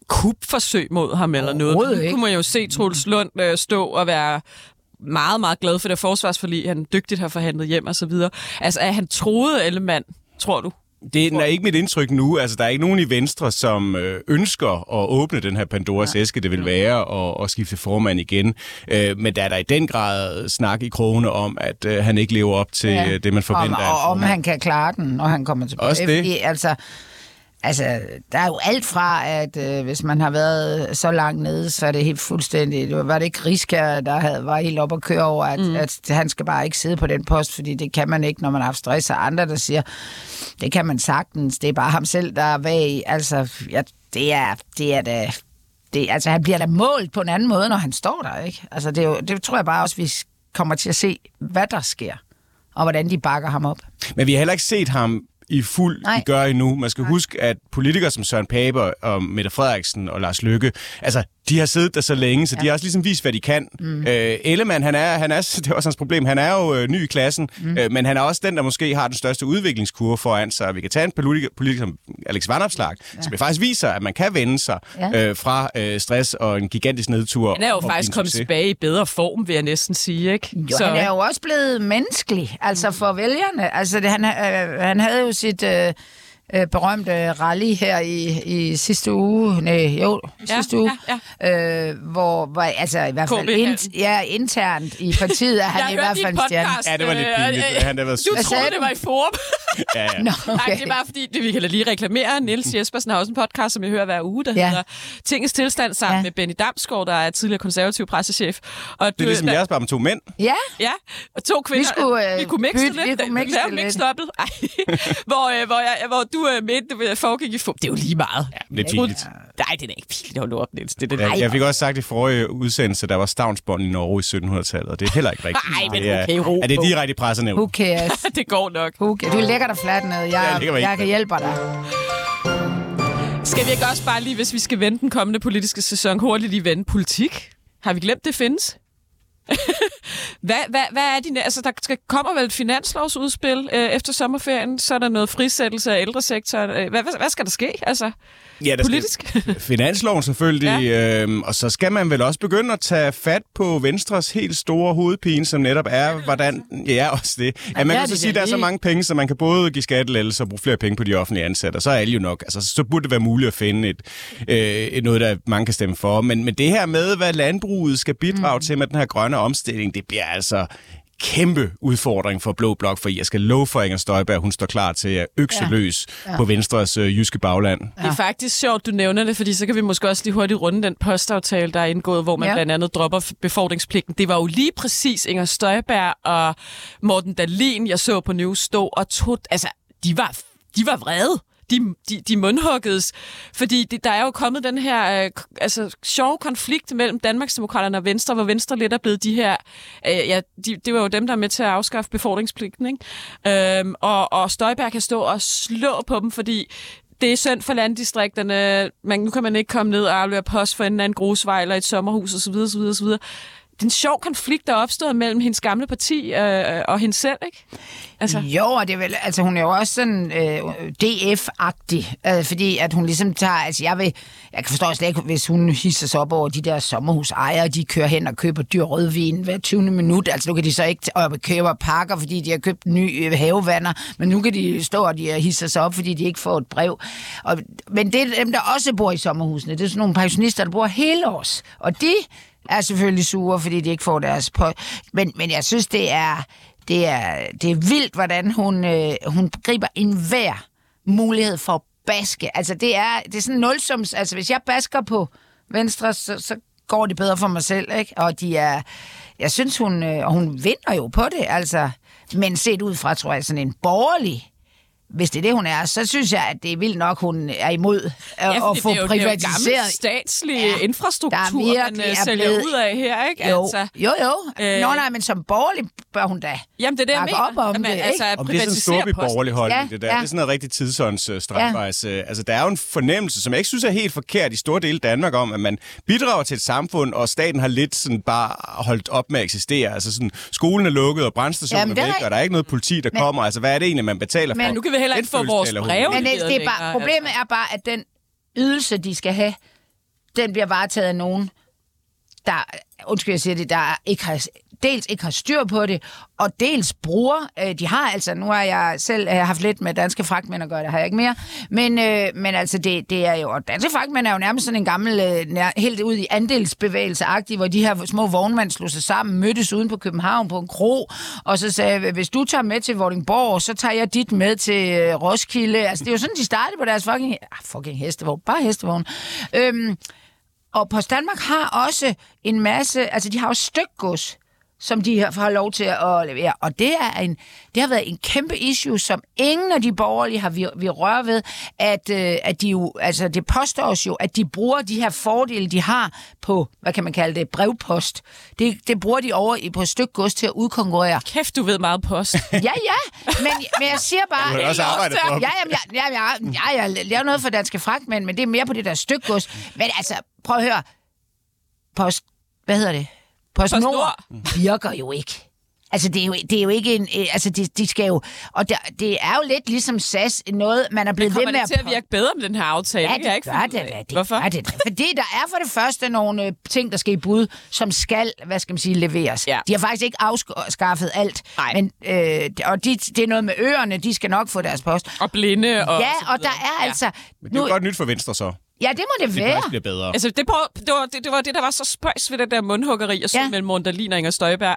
kupforsøg mod ham eller noget. Nu kunne man jo se Troels Lund øh, stå og være meget, meget glad for det forsvarsforlig, han dygtigt har forhandlet hjem og så videre. Altså, er han troet Ellemann, tror du? Det er ikke mit indtryk nu. Altså, der er ikke nogen i Venstre, som øh, ønsker at åbne den her Pandoras ja. æske, det vil være, og, og skifte formand igen. Øh, men der er der i den grad snak i krogene om, at øh, han ikke lever op til ja. det, man forventer. Om, og om han kan klare den, når han kommer tilbage. Også det. Fordi, altså, altså, der er jo alt fra, at øh, hvis man har været så langt nede, så er det helt fuldstændig... Det var, var det ikke Riska, der havde, var helt op at køre over, at, mm. at han skal bare ikke sidde på den post, fordi det kan man ikke, når man har haft stress, og andre, der siger, det kan man sagtens, det er bare ham selv, der er bag. Altså, ja, det er, det er da... Det, altså, han bliver da målt på en anden måde, når han står der, ikke? Altså, det, er jo, det tror jeg bare også, vi kommer til at se, hvad der sker, og hvordan de bakker ham op. Men vi har heller ikke set ham i fuld Nej. i gør endnu. Man skal Nej. huske, at politikere som Søren Pape og Mette Frederiksen og Lars Løkke, altså, de har siddet der så længe, så ja. de har også ligesom vist, hvad de kan. Mm. Øh, Ellemann, han er, han er, [LAUGHS] det er også hans problem, han er jo øh, ny i klassen, mm. øh, men han er også den, der måske har den største udviklingskurve foran sig. Vi kan tage en politiker, politiker som Alex Vanopslag, ja. som faktisk viser, at man kan vende sig Ja. øh, fra øh, stress og en gigantisk nedtur. Han er jo faktisk kommet succes. tilbage i bedre form, vil jeg næsten sige, ikke? Jo, så... han er jo også blevet menneskelig, altså for vælgerne. Altså, det, han, øh, han havde jo sit øh, øh, berømte rally her i, i sidste uge, nej, jo, Ja, sidste uge, ja, Øh, hvor, hvor, altså i hvert fald int, ja, internt i partiet er [LAUGHS] han i hvert fald stjerne. Ja, det var lidt øh, pinligt. øh, Han har været Du troede, sagde det du? var i forum. [LAUGHS] Ja, ja. Nå, Nej, okay. det er bare fordi, det, vi kan da lige reklamere. Niels Jespersen har også en podcast, som jeg hører hver uge, der Ja. ja. hedder Tingens Tilstand sammen Ja. ja. med Benny Damsgaard, der er tidligere konservativ pressechef. Og Det er ligesom jeres bare med to mænd. Ja, Ja, og to kvinder. skulle, øh, vi kunne mixe det lidt. vi kunne mixe lidt. mix dobbelt. [LAUGHS] Hvor, øh, hvor, jeg, hvor du øh, mente, det foregik i forum. Det er jo lige meget. Ja, det er pinligt. Nej, det er ikke pinligt. Hold nu op, Niels. Det er det. Jeg, jeg fik også sagt i forrige udsendelse, der var stavnsbånd i Norge i 1700-tallet, og det er heller ikke rigtigt. Ej, men det er, okay, ro er det direkte i pressenævn? who cares? [LAUGHS] det går nok. Who cares? Du lægger dig fladt ned. Jeg Jeg, jeg, ikke kan hjælpe dig. Skal vi ikke også bare lige, hvis vi skal vende den kommende politiske sæson, hurtigt lige vende politik? Har vi glemt, det findes? Hvad, hvad, hvad er dine... Altså, der skal, kommer vel et finanslovsudspil øh, efter sommerferien, så er der noget frisættelse af ældresektoren. Øh, hvad, hvad, hvad skal der ske? Altså, Ja, der politisk? Skal, [LAUGHS] finansloven selvfølgelig, ja. øhm, og så skal man vel også begynde at tage fat på Venstres helt store hovedpine, som netop er, hvordan... Ja, også det. Ja, man kan så sige, at der er så mange penge, så man kan både give skattelettelser og bruge flere penge på de offentlige ansatte, og så er alle jo nok. Altså, så burde det være muligt at finde et, øh, et noget, der mange kan stemme for. Men, men det her med, hvad landbruget skal bidrage mm. til med den her grønne omstilling, det bliver altså kæmpe udfordring for Blå Blok, for jeg skal love for Inger Støjberg, hun står klar til at økse ja. løs ja. på Venstres øh, jyske bagland. Det er faktisk sjovt, du nævner det, fordi så kan vi måske også lige hurtigt runde den postaftale, der er indgået, hvor man Ja. ja. blandt andet dropper befordringspligten. Det var jo lige præcis Inger Støjberg og Morten Dalin, jeg så på News stå og tog... Altså, de var, de var vrede. De, de, de mundhuggedes, fordi det, der er jo kommet den her øh, altså, sjove konflikt mellem Danmarksdemokraterne og Venstre, hvor Venstre lidt er blevet de her... Øh, ja, de, det var jo dem, der er med til at afskaffe befordringspligten, ikke? Øhm, og, og Støjberg kan stå og slå på dem, fordi det er synd for landdistrikterne. Man, nu kan man ikke komme ned og aflevere post for en anden en grusvej eller et sommerhus osv. osv., osv. Det er en sjov konflikt, der er opstået mellem hendes gamle parti øh, og hende selv, ikke? Altså, Jo, og det er vel, altså hun er jo også sådan øh, DF-agtig, øh, fordi at hun ligesom tager, altså jeg vil, jeg kan forstå slet ikke, hvis hun hisser sig op over de der sommerhusejere, de kører hen og køber dyr rødvin hver 20. minut, altså nu kan de så ikke og købe pakker, fordi de har købt nye ny øh, havevander, men nu kan de stå og de hisser sig op, fordi de ikke får et brev. Og, men det er dem, der også bor i sommerhusene, det er sådan nogle pensionister, der bor hele års, og de er selvfølgelig sure, fordi de ikke får deres på. Men, men jeg synes, det er, det er, det er vildt, hvordan hun, øh, hun griber enhver mulighed for at baske. Altså, det er, det er sådan nulsums. Altså, hvis jeg basker på Venstre, så, så går det bedre for mig selv, ikke? Og de er... Jeg synes, hun... Øh, og hun vinder jo på det, altså. Men set ud fra, tror jeg, sådan en borgerlig hvis det er det, hun er, så synes jeg, at det er vildt nok, hun er imod at, Ja, at få det er jo, det er jo privatiseret. statslig Ja, infrastruktur, der man øh, er sælger blevet- ud af her, ikke? Jo, Altså, jo, jo. øh, Nå, nej, men som borgerlig bør hun da. jamen, det er det, jeg mener. op om man, det, ikke? altså, at Om det er sådan en posten. borgerlig holdning, Ja, det der. ja. Det er sådan noget rigtig tidsånds uh, strandvejs. Ja. Altså, der er jo en fornemmelse, som jeg ikke synes er helt forkert i store dele af Danmark, om, at man bidrager til et samfund, og staten har lidt sådan bare holdt op med at eksistere. Altså sådan, skolen er lukket, og brandstationen Jamen, er er væk, rigtigt. og der er ikke noget politi, der Men- kommer. Altså, hvad er det egentlig, man betaler Men for? Nu kan vi heller ikke få vores breve Men det, udleveret det er bare, problemet er bare, at den ydelse, de skal have, den bliver varetaget af nogen, der, undskyld, jeg siger det, der ikke har, dels ikke har styr på det, og dels bruger, øh, de har altså, nu har jeg selv øh, haft lidt med danske fragtmænd at gøre, det har jeg ikke mere, men, øh, men altså, det, det er jo, og danske fragtmænd er jo nærmest sådan en gammel, øh, nær, helt ud i andelsbevægelseagtig, hvor de her små vognmænd slog sig sammen, mødtes uden på København på en kro, og så sagde, hvis du tager med til Vordingborg, så tager jeg dit med til øh, Roskilde. Altså, det er jo sådan, de startede på deres fucking, ah, fucking hestevogn, bare hestevogn. Øhm, og Post Danmark har også en masse, altså de har jo stykgods, som de har, har lov til at levere. Og det, er en, det har været en kæmpe issue, som ingen af de borgerlige har vi, vi røre ved, at, øh, at de jo, altså det påstås jo, at de bruger de her fordele, de har på, hvad kan man kalde det, brevpost. Det, det bruger de over i på stykgods til at udkonkurrere. Kæft, du ved meget post. [LAUGHS] Ja, ja, men, men jeg siger bare... Du også arbejdet for dem. Ja, jamen, jeg, ja, jeg, ja, jeg laver noget for danske fragtmænd, men det er mere på det der stykgods. Men altså, prøv at høre. Post... Hvad hedder det? Post, Post Nord Nord. virker jo ikke. Altså, det er jo, det er jo ikke en... øh, Altså, de, de skal jo... Og der, det er jo lidt ligesom SAS, noget, man er blevet ved Kommer med det til at virke bedre med den her aftale? Ja, jeg det ikke gør det da. Det Hvorfor? gør det da. Fordi der er for det første nogle øh, ting, der skal i bud, som skal, hvad skal man sige, leveres. Ja. De har faktisk ikke afskaffet alt. Nej. Men, øh, og de, det er noget med øerne, de skal nok få deres post. Og blinde og... ja, og der er altså... Men det er jo godt nyt for Venstre så. Ja, det må det Det være. faktisk bliver bedre. Altså, det, på, det, var, det, det var det, der var så spøjs ved det der mundhuggeri, jeg så Ja. mellem Mundalin og Inger Støjberg.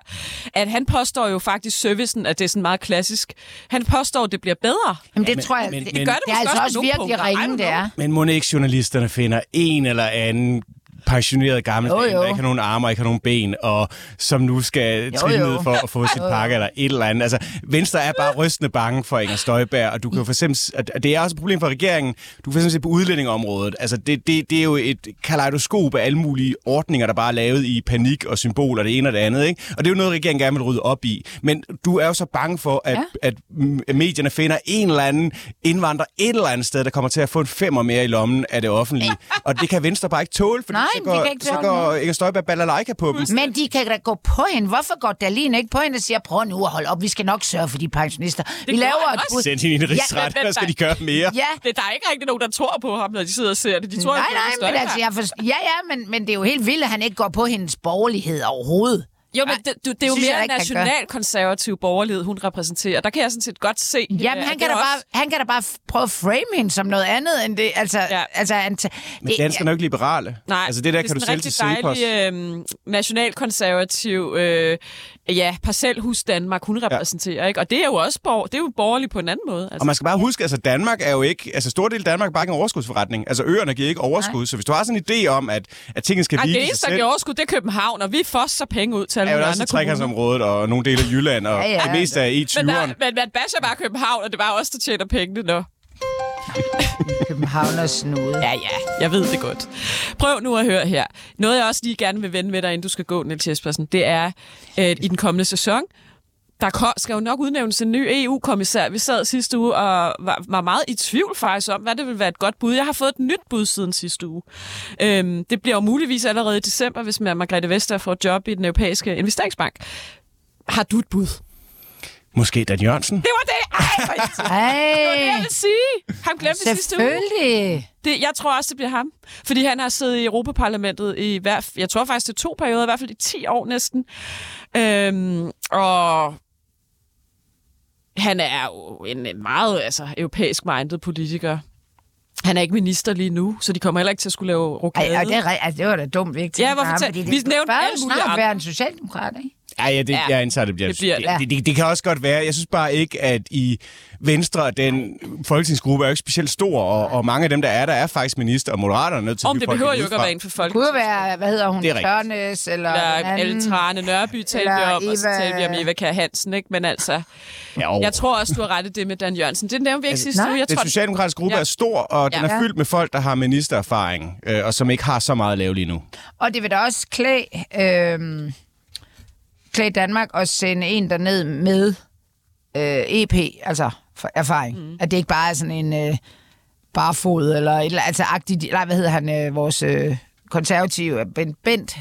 At han påstår jo faktisk servicen, at det er sådan meget klassisk. Han påstår, at det bliver bedre. Jamen, det Men- tror jeg... men- det, men- det, gør det det er altså også også virkelig ringe, det er. Men må ikke journalisterne finder en eller anden pensioneret gammel Jo, jo. der ikke har nogen arme og ikke har nogen ben, og som nu skal trille ned for at få [LAUGHS] sit pakke eller et eller andet. Altså, Venstre er bare rystende bange for Inger Støjberg, og du kan for eksempel, at det er også et problem for regeringen, du kan for eksempel se på udlændingeområdet, altså det, det, det er jo et kaleidoskop af alle mulige ordninger, der bare er lavet i panik og symbol og det ene og det andet, ikke? Og det er jo noget, regeringen gerne vil rydde op i. Men du er jo så bange for, at, Ja. at mm, medierne finder en eller anden indvandrer et eller andet sted, der kommer til at få en femmer mere i lommen af det offentlige. Og det kan Venstre bare ikke tåle, fordi Nej, så går, kan ikke så går Inger Støjberg balalaika på dem. Men de kan da gå på hende. Hvorfor går Dalin ikke på hende og siger, prøv nu at holde op, vi skal nok sørge for de pensionister. vi gjorde laver et bud. Send hende i en rigsret. men Hvad skal de der- gøre mere? Ja, Det, der er ikke rigtig nogen, der tror på ham, når de sidder og ser det. De tror, nej, det nej, men altså, jeg forst- ja, ja, men, men det er jo helt vildt, at han ikke går på hendes borgerlighed overhovedet. Jo, men det, du, det er jo synes jeg mere gør. nationalkonservativ borgerlighed, hun repræsenterer. Der kan jeg sådan set godt se. Jamen, øh, han kan, det da er bare, også- han kan da bare prøve at frame hende som noget andet end det. Altså, Ja. altså han t- Men danskerne er jo ikke liberale. Nej, altså det der det kan er du sådan sælge til rigtig Cepos. dejlig øh, nationalkonservativ øh, ja, parcelhus Danmark, hun repræsenterer. Ja. Ikke? Og det er jo også borg, det er jo borgerligt på en anden måde. Altså. Og man skal bare huske, altså Danmark er jo ikke, altså stor del af Danmark er bare ikke en overskudsforretning. Altså øerne giver ikke overskud, så hvis du har sådan en idé om, at, at tingene skal Ej, hvile det eneste, der giver overskud, det er København, og vi fosser penge ud til alle er også andre kommuner. og nogle dele af Jylland, og Ja, ja. det meste er i Men, der, 20'erne. men man basher bare København, og det er bare os, der tjener pengene. Nå. [LAUGHS] Københavners snude. Ja, ja, jeg ved det godt. Prøv nu at høre her. Noget, jeg også lige gerne vil vende med dig, inden du skal gå, Niels Jespersen, det er, at i den kommende sæson, der skal jo nok udnævnes en ny EU-kommissær. Vi sad sidste uge og var, var meget i tvivl faktisk om, hvad det vil være et godt bud. Jeg har fået et nyt bud siden sidste uge. Øhm, det bliver jo muligvis allerede i december, hvis Margrethe Vestager får et job i den europæiske investeringsbank. Har du et bud? Måske Dan Jørgensen? Det var det! Ej, det var det, jeg ville sige. Han glemte det sidste uge. selvfølgelig. Det, jeg tror også, det bliver ham. Fordi han har siddet i Europaparlamentet i hver, jeg tror faktisk, det er to perioder, i hvert fald i 10 år næsten. Øhm, og han er jo en, en meget altså, europæisk minded politiker. Han er ikke minister lige nu, så de kommer heller ikke til at skulle lave rokade. Ej, ej, det, er, altså, det var da dumt, vi ikke tænkte Ja, hvorfor ham, fordi vi det nævnte bør alle mulige andre. være en socialdemokrat, ikke? Ja, ja, det, Ja, ja, jeg indtager, det bliver... det bliver det, det. det, det, det kan også godt være. Jeg synes bare ikke, at i Venstre, den folketingsgruppe er jo ikke specielt stor, og, og mange af dem, der er der, er faktisk minister, og moderaterne er nødt til Om det behøver jo ikke at være inden for folk. Det kunne være, hvad hedder hun. Tørnes, eller, Eller den anden. Ellen Trane Nørby talte vi om, og så Eva- talte vi om Eva Kjær Hansen, ikke? Men altså, Ja, jeg tror også, du har ret i det med Dan Jørgensen. Det nævnte vi ikke sidste nej. uge. Jeg Den tror, socialdemokratiske gruppe Ja. ja. er stor, og den Ja. er fyldt med folk, der har ministererfaring, øh, og som ikke har så meget at lave lige nu. Og det vil da også klæde, øh, klæde Danmark at sende en derned med øh, EP, altså for erfaring. Mm. At det ikke bare er sådan en øh, barfod, eller et eller altså agtig, nej, hvad hedder han, øh, vores øh, konservative, Bent, Bent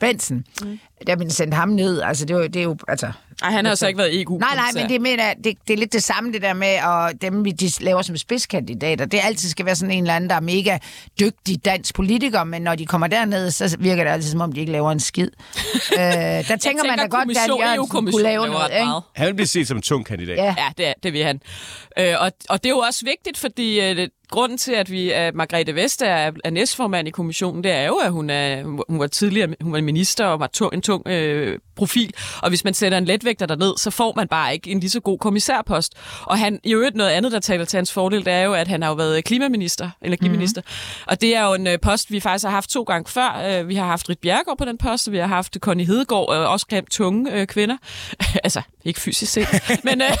Benson. Mm. Der vil sende ham ned, altså det er jo, det er jo altså... Ej, han har jo så ikke været EU. Nej, nej, men det, mener, det, det er lidt det samme, det der med, at dem, vi de laver som spidskandidater, det altid skal være sådan en eller anden, der er mega dygtig dansk politiker, men når de kommer derned, så virker det altid, som om de ikke laver en skid. [LAUGHS] øh, der tænker, man da godt, Dan kommission- Jørgensen EU-kommissionen kunne lave noget, ret ikke? Han vil blive set som en tung kandidat. Ja. Ja, det, er, det vil han. Øh, og, og det er jo også vigtigt, fordi øh, det, grunden til, at vi at Margrethe Vestager er, er næstformand i kommissionen, det er jo, at hun, er, hun var tidligere hun var minister og var tung, en tung øh, profil. Og hvis man sætter en letvægter derned, så får man bare ikke en lige så god kommissærpost. Og han, i øvrigt noget andet, der taler til hans fordel, det er jo, at han har jo været klimaminister, energiminister. Mm-hmm. Og det er jo en øh, post, vi faktisk har haft to gange før. Øh, vi har haft Rit Bjergård på den post, og vi har haft Connie Hedegaard, øh, også klemt tunge øh, kvinder. [LAUGHS] altså, ikke fysisk set, men... Øh,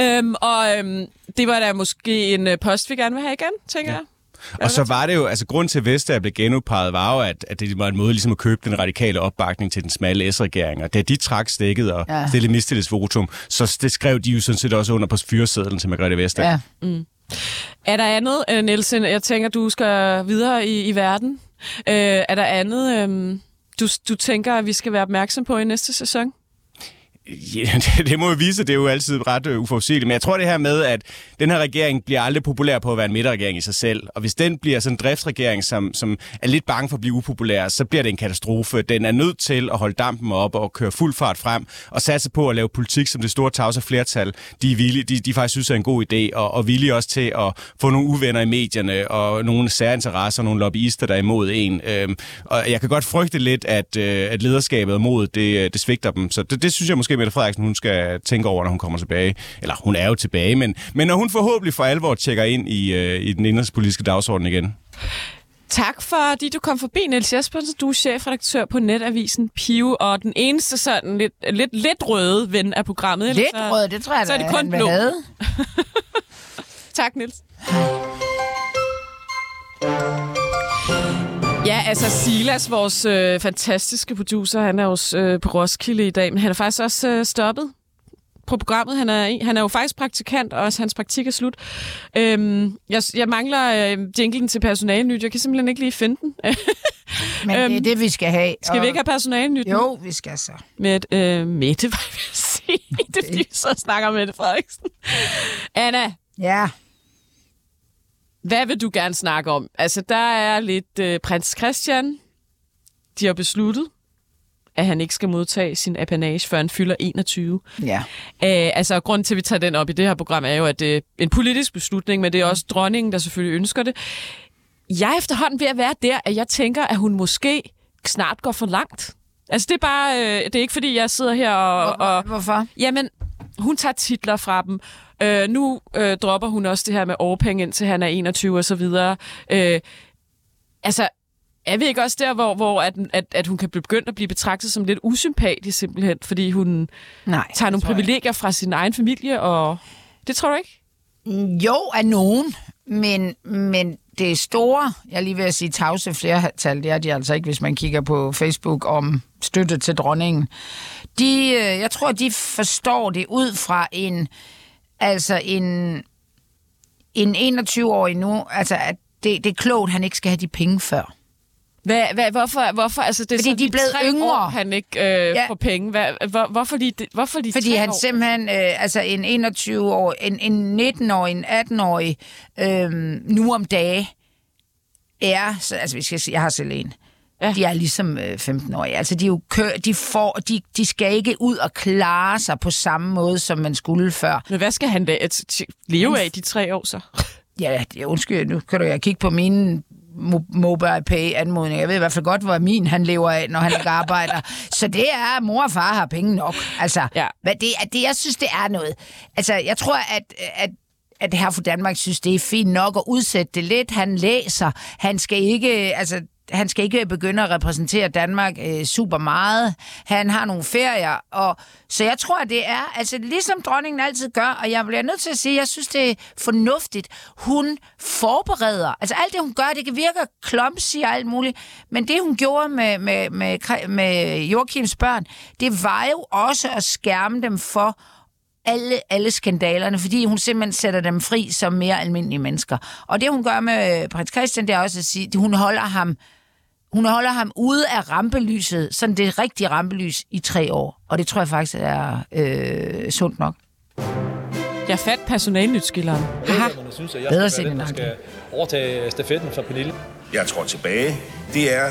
[LAUGHS] øhm, og øhm, det var da måske en øh, post, vi gerne vil have igen, tænker ja. jeg. Og så var det jo, altså grund til, at Vestager blev genudpeget, var jo, at, at det var en måde ligesom at købe den radikale opbakning til den smalle S-regering. Og da de trak stikket og Ja. stillede mistillidsvotum, så det skrev de jo sådan set også under på fyresedlen til Margrethe Vestager. Ja. Er der andet, øh, Nielsen? Jeg tænker, du skal videre i, i verden. Øh, er der andet, øh, du, du tænker, at vi skal være opmærksom på i næste sæson? Ja, [LAUGHS] det, må jo vise, det er jo altid ret øh, uforudsigeligt. Men jeg tror det her med, at den her regering bliver aldrig populær på at være en midterregering i sig selv. Og hvis den bliver sådan en driftsregering, som, som er lidt bange for at blive upopulær, så bliver det en katastrofe. Den er nødt til at holde dampen op og køre fuld fart frem og satse på at lave politik, som det store tavse flertal, de, er villige, de, de faktisk synes er en god idé, og, og villige også til at få nogle uvenner i medierne og nogle særinteresser og nogle lobbyister, der er imod en. Øhm, og jeg kan godt frygte lidt, at, øh, at lederskabet og modet, det, øh, det svigter dem. Så det, det synes jeg måske, Mette Frederiksen, hun skal tænke over, når hun kommer tilbage. Eller hun er jo tilbage, men, men når hun forhåbentlig for alvor tjekker ind i, øh, i den indrigspolitiske dagsorden igen. Tak fordi du kom forbi, Niels Jespersen. Du er chefredaktør på netavisen Piu, og den eneste sådan lidt, lidt, lidt røde ven af programmet. Lidt så- rød, det tror jeg, så er det kun han vil blå. [LAUGHS] Tak, Niels. Ja, altså Silas, vores øh, fantastiske producer, han er jo øh, på Roskilde i dag, men han er faktisk også øh, stoppet på programmet. Han er, han er jo faktisk praktikant, og også hans praktik er slut. Øhm, jeg, jeg mangler øh, jinglen til personalenyt. Jeg kan simpelthen ikke lige finde den. Men det er [LAUGHS] Øhm, det, vi skal have. Skal og... vi ikke have personalenyt? Jo, vi skal så. Med øh, Mette, hvad vil jeg sige? [LAUGHS] Det er fordi, vi så snakker Mette Frederiksen. Anna, Ja. Hvad vil du gerne snakke om? Altså, der er lidt øh, prins Christian. De har besluttet, at han ikke skal modtage sin apanage, før han fylder 21. Ja. Øh, altså, grund til, at vi tager den op i det her program, er jo, at det er en politisk beslutning, men det er også dronningen, der selvfølgelig ønsker det. Jeg er efterhånden ved at være der, at jeg tænker, at hun måske snart går for langt. Altså, det er bare... Øh, det er ikke, fordi jeg sidder her og... og Hvorfor? Jamen, hun tager titler fra dem. Øh, nu øh, dropper hun også det her med årpenge, indtil han er 21 og så videre. Øh, altså, er vi ikke også der, hvor, hvor at, at, at hun kan blive begyndt at blive betragtet som lidt usympatisk simpelthen, fordi hun Nej. tager nogle privilegier fra sin egen familie, og det tror du ikke? Jo, af nogen, men, men det store, jeg lige at sige tavse flertal, det er de altså ikke, hvis man kigger på Facebook om støtte til dronningen. De, øh, jeg tror, de forstår det ud fra en, altså en, en 21-årig nu, altså at det, det er klogt, han ikke skal have de penge før. Hvad, hvad, hvorfor, hvorfor? Altså, det er Fordi så de er blevet tre yngre. År, han ikke øh, Ja. får penge. Hvad, hvor, hvorfor, de, hvorfor de Fordi han år? simpelthen, øh, altså en 21-årig, en, en 19-årig, en 18-årig, øh, nu om dage, er, så, altså vi skal sige, jeg har selv en, ja. Ja. de er ligesom øh, 15-årige. Altså de, er jo kø, de, får, de, de skal ikke ud og klare sig på samme måde, som man skulle før. Men hvad skal han da leve af de tre år så? [LAUGHS] Ja, undskyld, nu kan du jo kigge på mine mo- mobile pay anmodning. Jeg ved i hvert fald godt, hvor min han lever af, når han ikke arbejder. Så det er, at mor og far har penge nok. Altså, Ja. hvad det, er- det, jeg synes, det er noget. Altså, jeg tror, at, at at her for Danmark synes, det er fint nok at udsætte det lidt. Han læser. Han skal ikke, altså, han skal ikke begynde at repræsentere Danmark øh, super meget. Han har nogle ferier, og så jeg tror, at det er, altså ligesom dronningen altid gør, og jeg bliver nødt til at sige, jeg synes, det er fornuftigt. Hun forbereder, altså alt det, hun gør, det kan virke klomsig og alt muligt, men det, hun gjorde med, med, med, med Joachims børn, det var jo også at skærme dem for alle, alle skandalerne, fordi hun simpelthen sætter dem fri som mere almindelige mennesker. Og det, hun gør med øh, prins Christian, det er også at sige, at hun holder ham hun holder ham ude af rampelyset, sådan det rigtige rampelys, i tre år. Og det tror jeg faktisk er øh, sundt nok. Jeg fandt personalnytskilleren. Haha. Man synes, at jeg Bedre skal den, end der skal overtage stafetten fra Pernille. Jeg tror tilbage. Det er,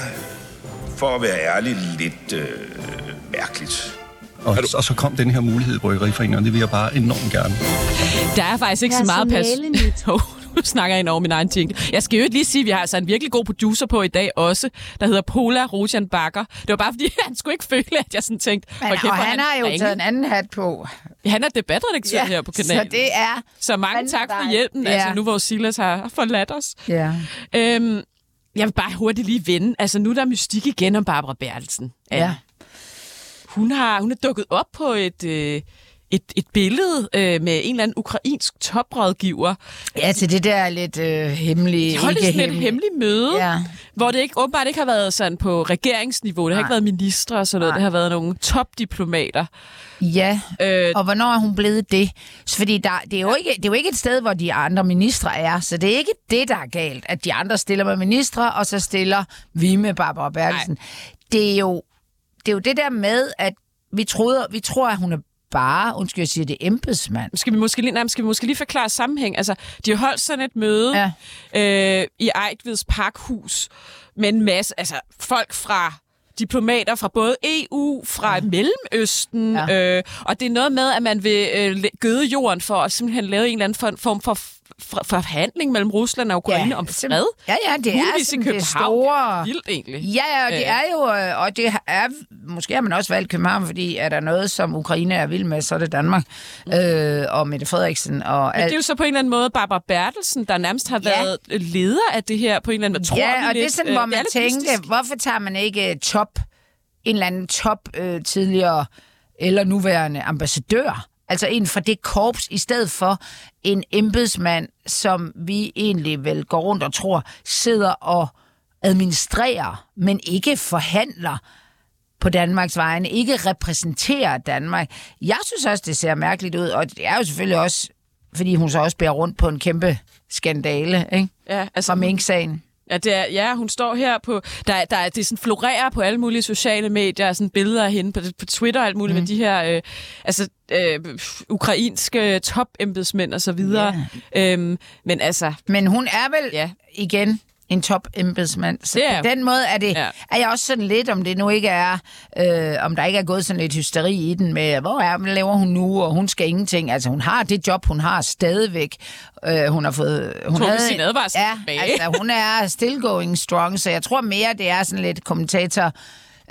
for at være ærlig, lidt øh, mærkeligt. Og, og så kom den her mulighed i Bryggeriforeningen, og det vil jeg bare enormt gerne. Der er faktisk ikke så meget pas... [LAUGHS] [LAUGHS] Snakker jeg ind over min egen ting. Jeg skal jo ikke lige sige, at vi har altså en virkelig god producer på i dag også, der hedder Pola Rojan Bakker. Det var bare fordi, [LAUGHS] han skulle ikke føle, at jeg sådan tænkte... Men, "Hold kæft, og han har jo ringe." taget en anden hat på. Han er debatredaktør her på kanalen. Så det er... Så mange tak for hjælpen, Ja. altså nu hvor Silas har forladt os. Ja. Øhm, jeg vil bare hurtigt lige vende. Altså nu er der mystik igen om Barbara Bertelsen. ja. Hun, har, hun er dukket op på et, øh, et, et billede øh, med en eller anden ukrainsk toprådgiver. Ja, til det der lidt øh, hemmelige... De holdt sådan et hemmeligt møde, Ja. hvor det ikke, åbenbart ikke har været sådan på regeringsniveau. Det har Nej. ikke været ministre og sådan noget. Nej. Det har været nogle topdiplomater. Ja, Øh, og hvornår er hun blevet det? Så Fordi der, det, er jo ikke, det er jo ikke et sted, hvor de andre ministre er, så det er ikke det, der er galt, at de andre stiller med ministre, og så stiller vi med Barbara Bertelsen. Det er, jo, det er jo det der med, at vi, troede, vi tror, at hun er bare, undskyld, jeg siger det, embedsmand. skal vi måske lige, nej, skal vi måske lige forklare sammenhæng? Altså, de holdt sådan et møde Ja. øh, i Ejtveds Parkhus med en masse, altså folk fra diplomater fra både EU, fra ja. Mellemøsten, Ja. øh, og det er noget med, at man vil øh, gøde jorden for at simpelthen lave en eller anden form- form for for forhandling mellem Rusland og Ukraine ja, om fred. Ja, ja, det er Muligvis sådan det store... Vildt egentlig. Ja, ja, og det Øh. er jo, øh, og det er, måske har man også valgt København, fordi er der noget, som Ukraine er vild med, så er det Danmark, øh, og Mette Frederiksen, og Men det er jo så på en eller anden måde Barbara Bertelsen, der nærmest har Ja. været leder af det her på en eller anden måde. Tror Ja, og det er lidt, sådan, øh, hvor er man lidt tænkte, hvorfor tager man ikke øh, top, en eller anden top øh, tidligere eller nuværende ambassadør? Altså en fra det korps, i stedet for en embedsmand, som vi egentlig vel går rundt og tror, sidder og administrerer, men ikke forhandler på Danmarks vegne, ikke repræsenterer Danmark. Jeg synes også, det ser mærkeligt ud, og det er jo selvfølgelig også, fordi hun så også bærer rundt på en kæmpe skandale, ikke? Ja, altså, Fra Mink-sagen. Ja, det er, ja, hun står her på... Der, er- der er, det sådan florerer på alle mulige sociale medier, sådan billeder af hende på, på Twitter og alt muligt mm. med de her øh, altså, øh, ukrainske topembedsmænd og så videre. Øhm, men altså, Men hun er vel ja. igen en top embedsmand. Så er på den måde er, det, ja. er jeg også sådan lidt, om det nu ikke er, øh, om der ikke er gået sådan lidt hysteri i den med, hvor er, hvad laver hun nu, og hun skal ingenting. Altså hun har det job, hun har stadigvæk. Øh, hun har fået... Hun Trukket sin advarsel Ja, tilbage. altså hun er still going strong, så jeg tror mere, det er sådan lidt kommentator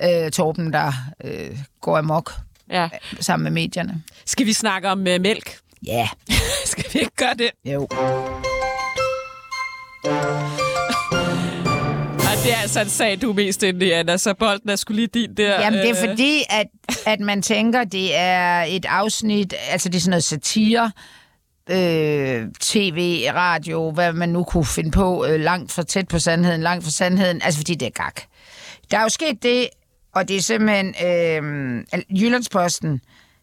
øh, Torben, der øh, går amok ja. sammen med medierne. Skal vi snakke om øh, mælk? Ja, [LAUGHS] Skal vi ikke gøre det? jo. Det er altså en sag, du er mest inde i, Anna, så bolden er skulle lige din der. Jamen, det er øh, fordi, at, at man tænker, det er et afsnit, altså det er sådan noget satire, øh, tv, radio, hvad man nu kunne finde på, øh, langt fra tæt på sandheden, langt fra sandheden, altså fordi det er gak. Der er jo sket det, og det er simpelthen øh, Jyllandsposten,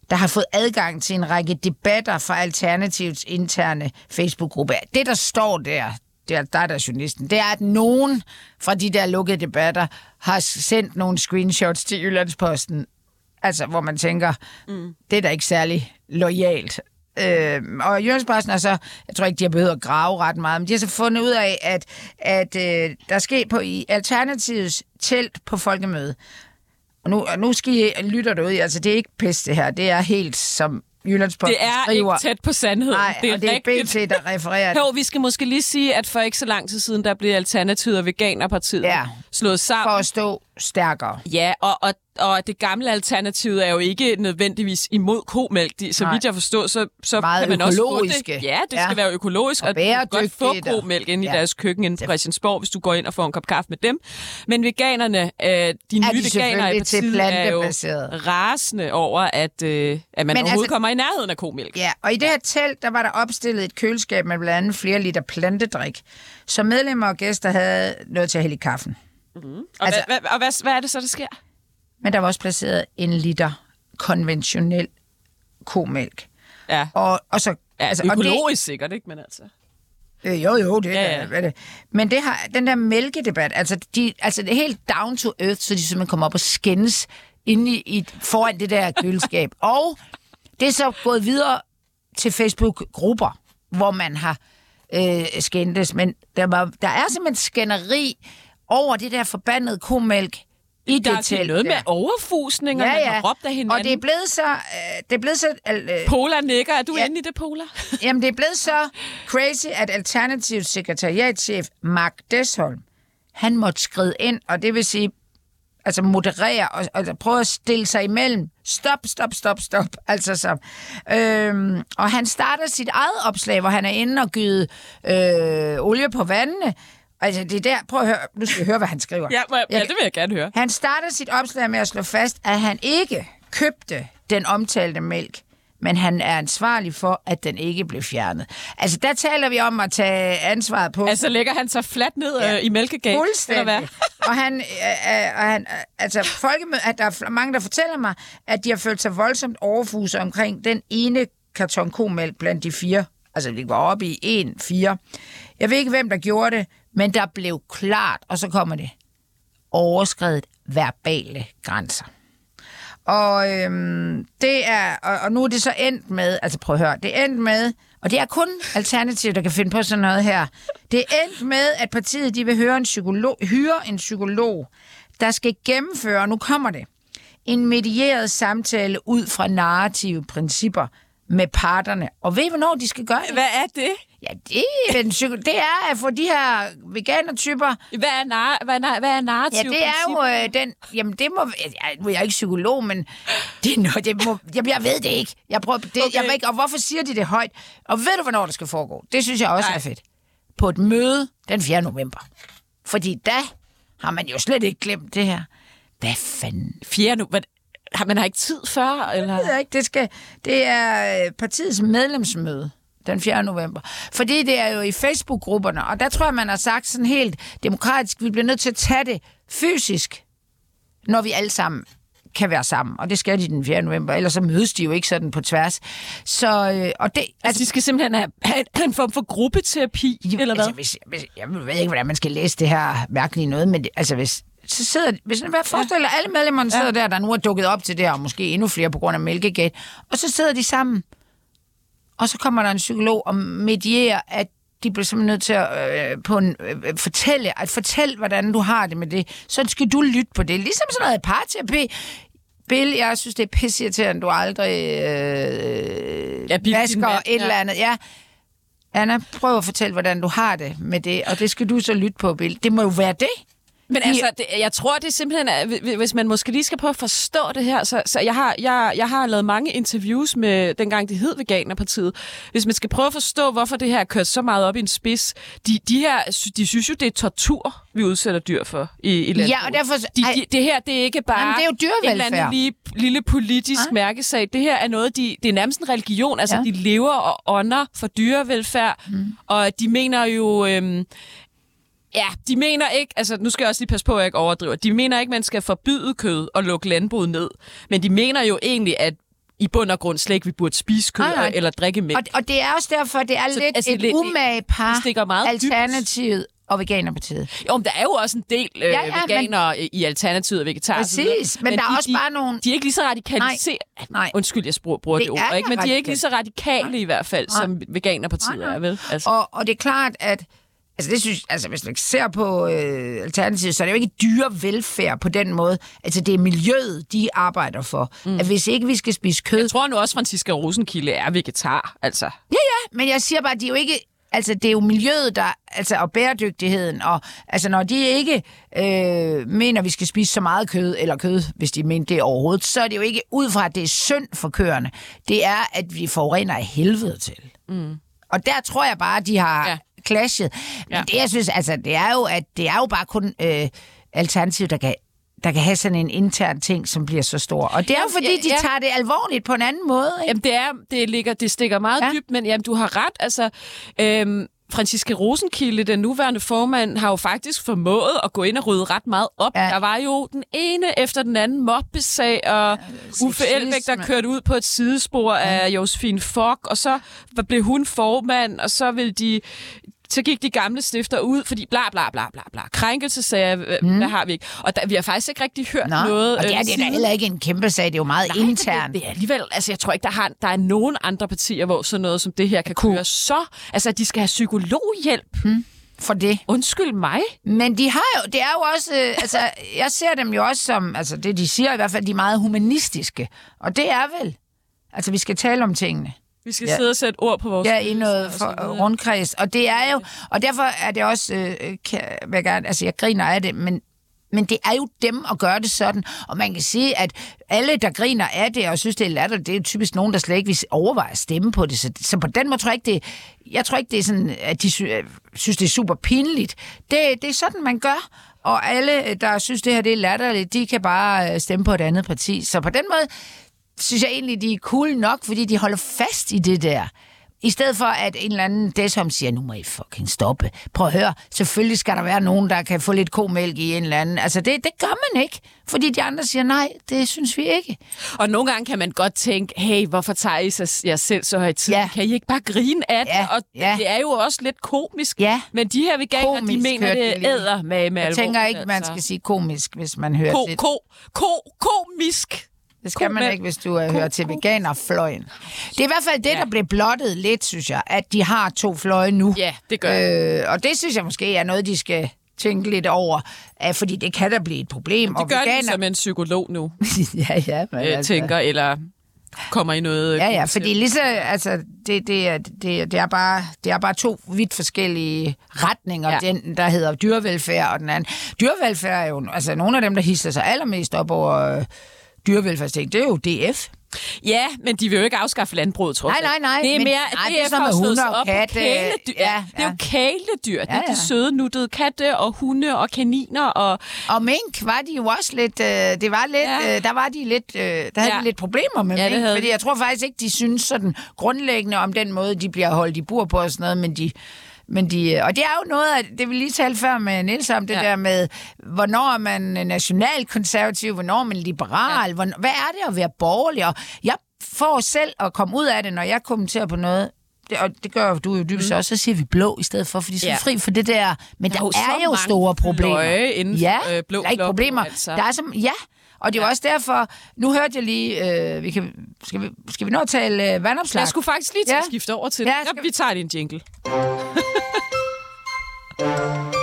der har fået adgang til en række debatter fra Alternativets interne Facebook-gruppe. Det, der står der, det er, der er der journalisten, det er, at nogen fra de der lukkede debatter har sendt nogle screenshots til Jyllandsposten, altså hvor man tænker, mm. det er da ikke særlig lojalt. Øh, og Jyllandsposten har så, jeg tror ikke, de har behøvet at grave ret meget, men de har så fundet ud af, at, at øh, der sker på i Alternativets telt på folkemøde, og nu, og nu skal I lytte derude, altså det er ikke pisse det her, det er helt som Jyllandsposten Det er skriver. ikke tæt på sandheden. Nej, det er og det er rigtigt. BT, der refererer det. Jo, vi skal måske lige sige, at for ikke så lang tid siden, der blev Alternativet og Veganerpartiet Ja. slået For sammen. at stå stærkere. Ja, og, og, og det gamle alternativ er jo ikke nødvendigvis imod komælk. De, så Nej. vidt jeg forstår, så, så Meget kan man også få økologiske. det. Ja, det Ja. skal være økologisk, Og og, du kan godt få komælk ind i Ja. deres køkken inde på Christiansborg, hvis du går ind og får en kop kaffe med dem. Men veganerne, øh, de de nye veganere i partiet, er jo rasende over, at, øh, at man Men overhovedet altså- kommer i nærheden af komælk. Ja, og i det her telt, der var der opstillet et køleskab med blandt andet flere liter plantedrik, så medlemmer og gæster havde noget til at hælde i kaffen. Og, altså- hvad, hvad, og hvad, hvad er det så, der sker? Men der var også placeret en liter konventionel komælk. Ja, Og, og så, ja altså, og det- økologisk sikkert, ikke? Men altså... Øh, jo, jo, det ja. ja. er det. Men det har, den der mælkedebat, altså, de, altså det er helt down to earth, så de simpelthen kommer op og skændes inde i, i, foran det der køleskab. [LAUGHS] og det er så gået videre til Facebook-grupper, hvor man har øh, skændtes. Men der, var, der er simpelthen skænderi over det der forbandede komælk i Der det er noget med der. overfusning, og man har råbt af hinanden. Og det er blevet så... Øh, det er blevet så øh, Pola nikker. Er du Ja. inde i det, Pola? [LAUGHS] Jamen, det er blevet så crazy, at Alternativs sekretariatchef Mark Desholm, han måtte skride ind, og det vil sige, altså moderere og, og prøve at stille sig imellem. Stop, stop, stop, stop. [LAUGHS] Altså så. Øhm, og han starter sit eget opslag, hvor han er inde og gyde øh, olie på vandene. Altså, det er der... Prøv at høre. Nu skal jeg høre, hvad han skriver. Ja, må jeg, ja, det vil jeg gerne høre. Han starter sit opslag med at slå fast, at han ikke købte den omtalte mælk, men han er ansvarlig for, at den ikke blev fjernet. Altså, der taler vi om at tage ansvaret på. Altså lægger han sig fladt ned ja. øh, i mælkegab? Eller Fuldstændig. hvad? og han, øh, øh, og han øh, altså folkemøde, at der er mange, der fortæller mig, at de har følt sig voldsomt overfuset omkring den ene karton komælk blandt de fire. Altså, vi var oppe i en, fire. Jeg ved ikke, hvem der gjorde det, men der blev klart, og så kommer det, overskrevet verbale grænser. Og øhm, det er, og, og nu er det så endt med, altså prøv at høre, det er endt med, og det er kun Alternativ, der kan finde på sådan noget her. Det er endt med, at partiet de vil høre en psykolog, hyre en psykolog, der skal gennemføre, og nu kommer det, en medieret samtale ud fra narrative principper med parterne. Og ved I, hvornår de skal gøre det? Hvad er det? Ja, det er, en psyko- det er at få de her veganertyper Hvad er, nar- hvad er, hvad er narrativ Ja, det er jo øh, den... Jamen, det må... Jeg, nu er jeg ikke psykolog, men det er noget, det må, jamen, jeg ved det ikke. Jeg prøver, det, okay. jeg ved ikke, og hvorfor siger de det højt? Og ved du, hvornår det skal foregå? Det synes jeg også Nej. er fedt. På et møde den 4. november. Fordi da har man jo slet ikke glemt det her. Hvad fanden? Fjerde nu. Hvad, har man har ikke tid før? Eller? Jeg ved ikke, det, skal, det er øh, partiets medlemsmøde den 4. november. Fordi det er jo i Facebook-grupperne, og der tror jeg, man har sagt sådan helt demokratisk, vi bliver nødt til at tage det fysisk, når vi alle sammen kan være sammen. Og det skal de den 4. november, ellers så mødes de jo ikke sådan på tværs. Så, øh, og det, Altså, de skal simpelthen have, have en form for gruppeterapi, eller hvad? Altså, hvis, hvis, jeg ved ikke, hvordan man skal læse det her mærkelige noget, men det, altså hvis, så sidder, hvis man forestiller, ja. alle medlemmerne sidder der, der nu er dukket op til det her, og måske endnu flere på grund af Mælkegate, og så sidder de sammen, og så kommer der en psykolog og medierer, at de bliver simpelthen nødt til at øh, på en, øh, fortælle, at fortælle, hvordan du har det med det. Så skal du lytte på det. Ligesom sådan noget parterapi. Bill, jeg synes, det er pisseirriterende, du aldrig øh, Ja, vasker et ja. eller andet. Ja. Anna, prøv at fortælle, hvordan du har det med det, og det skal du så lytte på, Bill. Det må jo være det. Men altså, det, jeg tror, det er simpelthen, at hvi- hvis man måske lige skal prøve at forstå det her, så, så jeg, har, jeg, jeg har lavet mange interviews med, dengang det hed Veganerpartiet. Hvis man skal prøve at forstå, hvorfor det her er kørt så meget op i en spids, de, de her, de synes jo, det er tortur, vi udsætter dyr for i, i landbruget. Ja, og derfor... De, de, det her, det er ikke bare Jamen, det er jo en eller anden lige, lille politisk Nej. mærkesag. Det her er noget, de, det er nærmest en religion. Altså, Ja. de lever og ånder for dyrevelfærd, mm. og de mener jo... Øhm, Ja, de mener ikke, altså nu skal jeg også lige passe på, at jeg ikke overdriver, de mener ikke, man skal forbyde kød og lukke landbruget ned, men de mener jo egentlig, at i bund og grund slet ikke, vi burde spise kød Nej, nej. eller drikke mælk. og, og det er også derfor, det er Så, lidt altså, et umage par, stikker meget dybt. Alternativet og Veganerpartiet. Jo, men der er jo også en del øh, Ja, ja, veganere men... i Alternativet og vegetarer. Præcis, videre. men der er de, også de, bare nogle- De er ikke lige så radikaliserede. nej. Undskyld, jeg bruger, det, Det er ord, ikke? men de er ikke lige så radikale i hvert fald, Nej. som veganerpartiet Nej, nej. er, vel? Altså. Og, og det er klart, at Altså, det synes, altså, hvis man ser på øh, Alternativet, så er det jo ikke dyrevelfærd på den måde. Altså, det er miljøet, de arbejder for. Mm. At hvis ikke vi skal spise kød... Jeg tror nu også, Franziska Rosenkilde er vegetar, altså. Ja, ja, men jeg siger bare, de er jo ikke... Altså, det er jo miljøet, der, altså, og bæredygtigheden, og altså, når de ikke øh, mener, vi skal spise så meget kød, eller kød, hvis de mener det overhovedet, så er det jo ikke ud fra, at det er synd for køerne. Det er, at vi forurener af helvede til. Mm. Og der tror jeg bare, at de har ja. Ja. clashet. Men Ja. det, jeg synes, altså, det er jo, at det er jo bare kun øh, alternativ, der kan der kan have sådan en intern ting, som bliver så stor. Og det er jo fordi, ja, de ja. tager det alvorligt på en anden måde. Ikke? Jamen, det, er, det, ligger, det stikker meget Ja. ja. dybt, men jamen, du har ret. Altså, øhm, Franziska Rosenkilde, den nuværende formand, har jo faktisk formået at gå ind og rydde ret meget op. Ja. Ja. Der var jo den ene efter den anden mobbesag, og Uffe Elbæk, der kørte ud på et sidespor ja. af Josefine Fock, og så blev hun formand, og så ville de så gik de gamle stifter ud, fordi bla bla bla bla bla. Krænkelsesager, mm. hvad har vi ikke? Og der, vi har faktisk ikke rigtig hørt Nå, noget. og det er, øh, det er da heller ikke en kæmpe sag, det er jo meget Nej, internt. Det, det er alligevel, altså jeg tror ikke, der, har, der er nogen andre partier, hvor sådan noget som det her kan køre så... Altså, at de skal have psykologhjælp. for det. Undskyld mig. Men de har jo, det er jo også, øh, altså, jeg ser dem jo også som, altså det de siger i hvert fald, de er meget humanistiske. Og det er vel, altså vi skal tale om tingene. Vi skal Ja. sidde og sætte ord på vores Ja, i noget og for, videre. rundkreds. Og det er jo, og derfor er det også, øh, kan, jeg, gerne, altså jeg griner af det, men, men det er jo dem at gøre det sådan. Og man kan sige, at alle, der griner af det og synes, det er latterligt, det er jo typisk nogen, der slet ikke vil overveje at stemme på det. Så, så på den måde tror jeg ikke, det, jeg tror ikke, det er sådan, at de sy- øh, synes, det er super pinligt. Det, det er sådan, man gør. Og alle, der synes, det her det er latterligt, de kan bare øh, stemme på et andet parti. Så på den måde synes jeg egentlig, de er cool nok, fordi de holder fast i det der. I stedet for, at en eller anden desom siger, nu må I fucking stoppe. Prøv at høre, selvfølgelig skal der være nogen, der kan få lidt komælk i en eller anden. Altså, det, det gør man ikke, fordi de andre siger, nej, det synes vi ikke. Og nogle gange kan man godt tænke, hey, hvorfor tager I sig jer selv så højtid? Ja. Kan I ikke bare grine af det? Ja, Og ja. det er jo også lidt komisk. Ja. Men de her veganer, de Komisk, mener, hørte det æder med, med Jeg tænker ikke, man skal sige komisk, hvis man hører Ko, til. ko, ko, komisk. Det skal man ikke, hvis du uh, hører til veganerfløjen. Det er i hvert fald det, Ja. der blev blottet lidt, synes jeg, at de har to fløje nu. Ja, det gør øh, Og det synes jeg måske er noget, de skal tænke lidt over, uh, fordi det kan da blive et problem. Det gør de som en psykolog nu, [LAUGHS] ja, ja, men øh, tænker, eller kommer i noget... Ja, ja, fordi lige så, altså, det, det, er, det, det, er bare, det er bare to vidt forskellige retninger. Ja. Ja. Den, der hedder dyrevelfærd, og den anden. Dyrevelfærd er jo, altså nogle af dem, der hisser sig allermest op over øh, dyrevelfærdsting, det er jo DF. Ja, men de vil jo ikke afskaffe landbruget, tror Nej, jeg. nej, nej, Det er men- mere, nej, at det er sådan slået hunde og katte. kæledyr. Ja, Ja, det er jo ja. kæledyr. Det er Ja, ja. de søde, nuttede katte og hunde og kaniner og... Og mink var de jo også lidt, øh, det var lidt, Ja. øh, der var de lidt, øh, der havde Ja. de lidt problemer med Ja, mink, havde fordi jeg tror faktisk ikke, de synes sådan grundlæggende om den måde, de bliver holdt i bur på og sådan noget, men de, men de, øh, og det er jo noget af, det vi lige talte før med Niels om, det ja. Der med, hvornår er man nationalkonservativ, hvornår er man liberal, ja. hvornår, hvad er det at være borgerlig, og jeg får selv at komme ud af det, når jeg kommenterer på noget, det, og det gør du jo dybest mm. også, så siger vi blå i stedet for, fordi så er Ja. fri for det der, men der, Der er jo er, jo store problemer. inden ja, øh, blå der er ikke blok, problemer. altså. Der er som, ja, og det er jo også derfor, nu hørte jeg lige, øh, vi kan, skal, vi, skal vi nå at tale øh, vandopslag? Jeg skulle faktisk lige til Ja. at skifte over til Ja, det. skal Ja, vi- tager en jingle. [LAUGHS]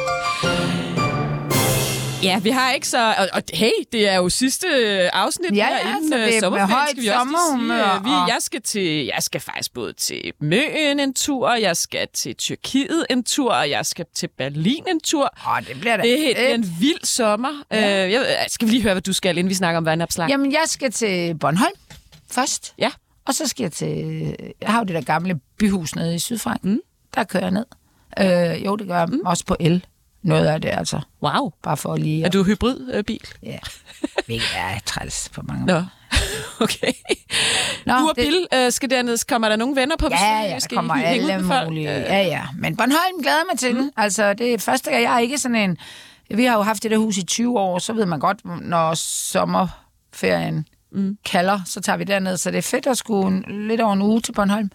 Ja, vi har ikke så... Og, og hey, det er jo sidste øh, afsnit Ja, her ja, inden så det er øh, sommerferien, skal vi også sige. Øh, Vi, og- jeg, skal til, jeg skal faktisk både til Møen en tur, jeg skal til Tyrkiet en tur, og jeg skal til Berlin en tur. Åh, det bliver da Det er helt en vild sommer. Ja. Øh, jeg, skal vi lige høre, hvad du skal, inden vi snakker om vandopslag? Jamen, jeg skal til Bornholm først, Ja. og så skal jeg til... Jeg har jo det der gamle byhus nede i Sydfrank. Mm. Der kører jeg ned. Øh, jo, det gør jeg mm. også på el. Noget af det, altså. Wow. Bare for lige... Er du hybridbil? Ja. Hvilket er træls på mange Nå. [LAUGHS] Okay. Nå, du og det- Bill øh, skal derned. Kommer der nogle venner på besøg? Ja, ja, skal kommer alle mulige. Øh, Ja, ja. Men Bornholm glæder mig til. Mm. Altså, det er første gang, jeg er ikke sådan en... Vi har jo haft det der hus i 20 år, så ved man godt, når sommerferien mm. kalder, så tager vi derned. Så det er fedt at skulle lidt over en uge til Bornholm.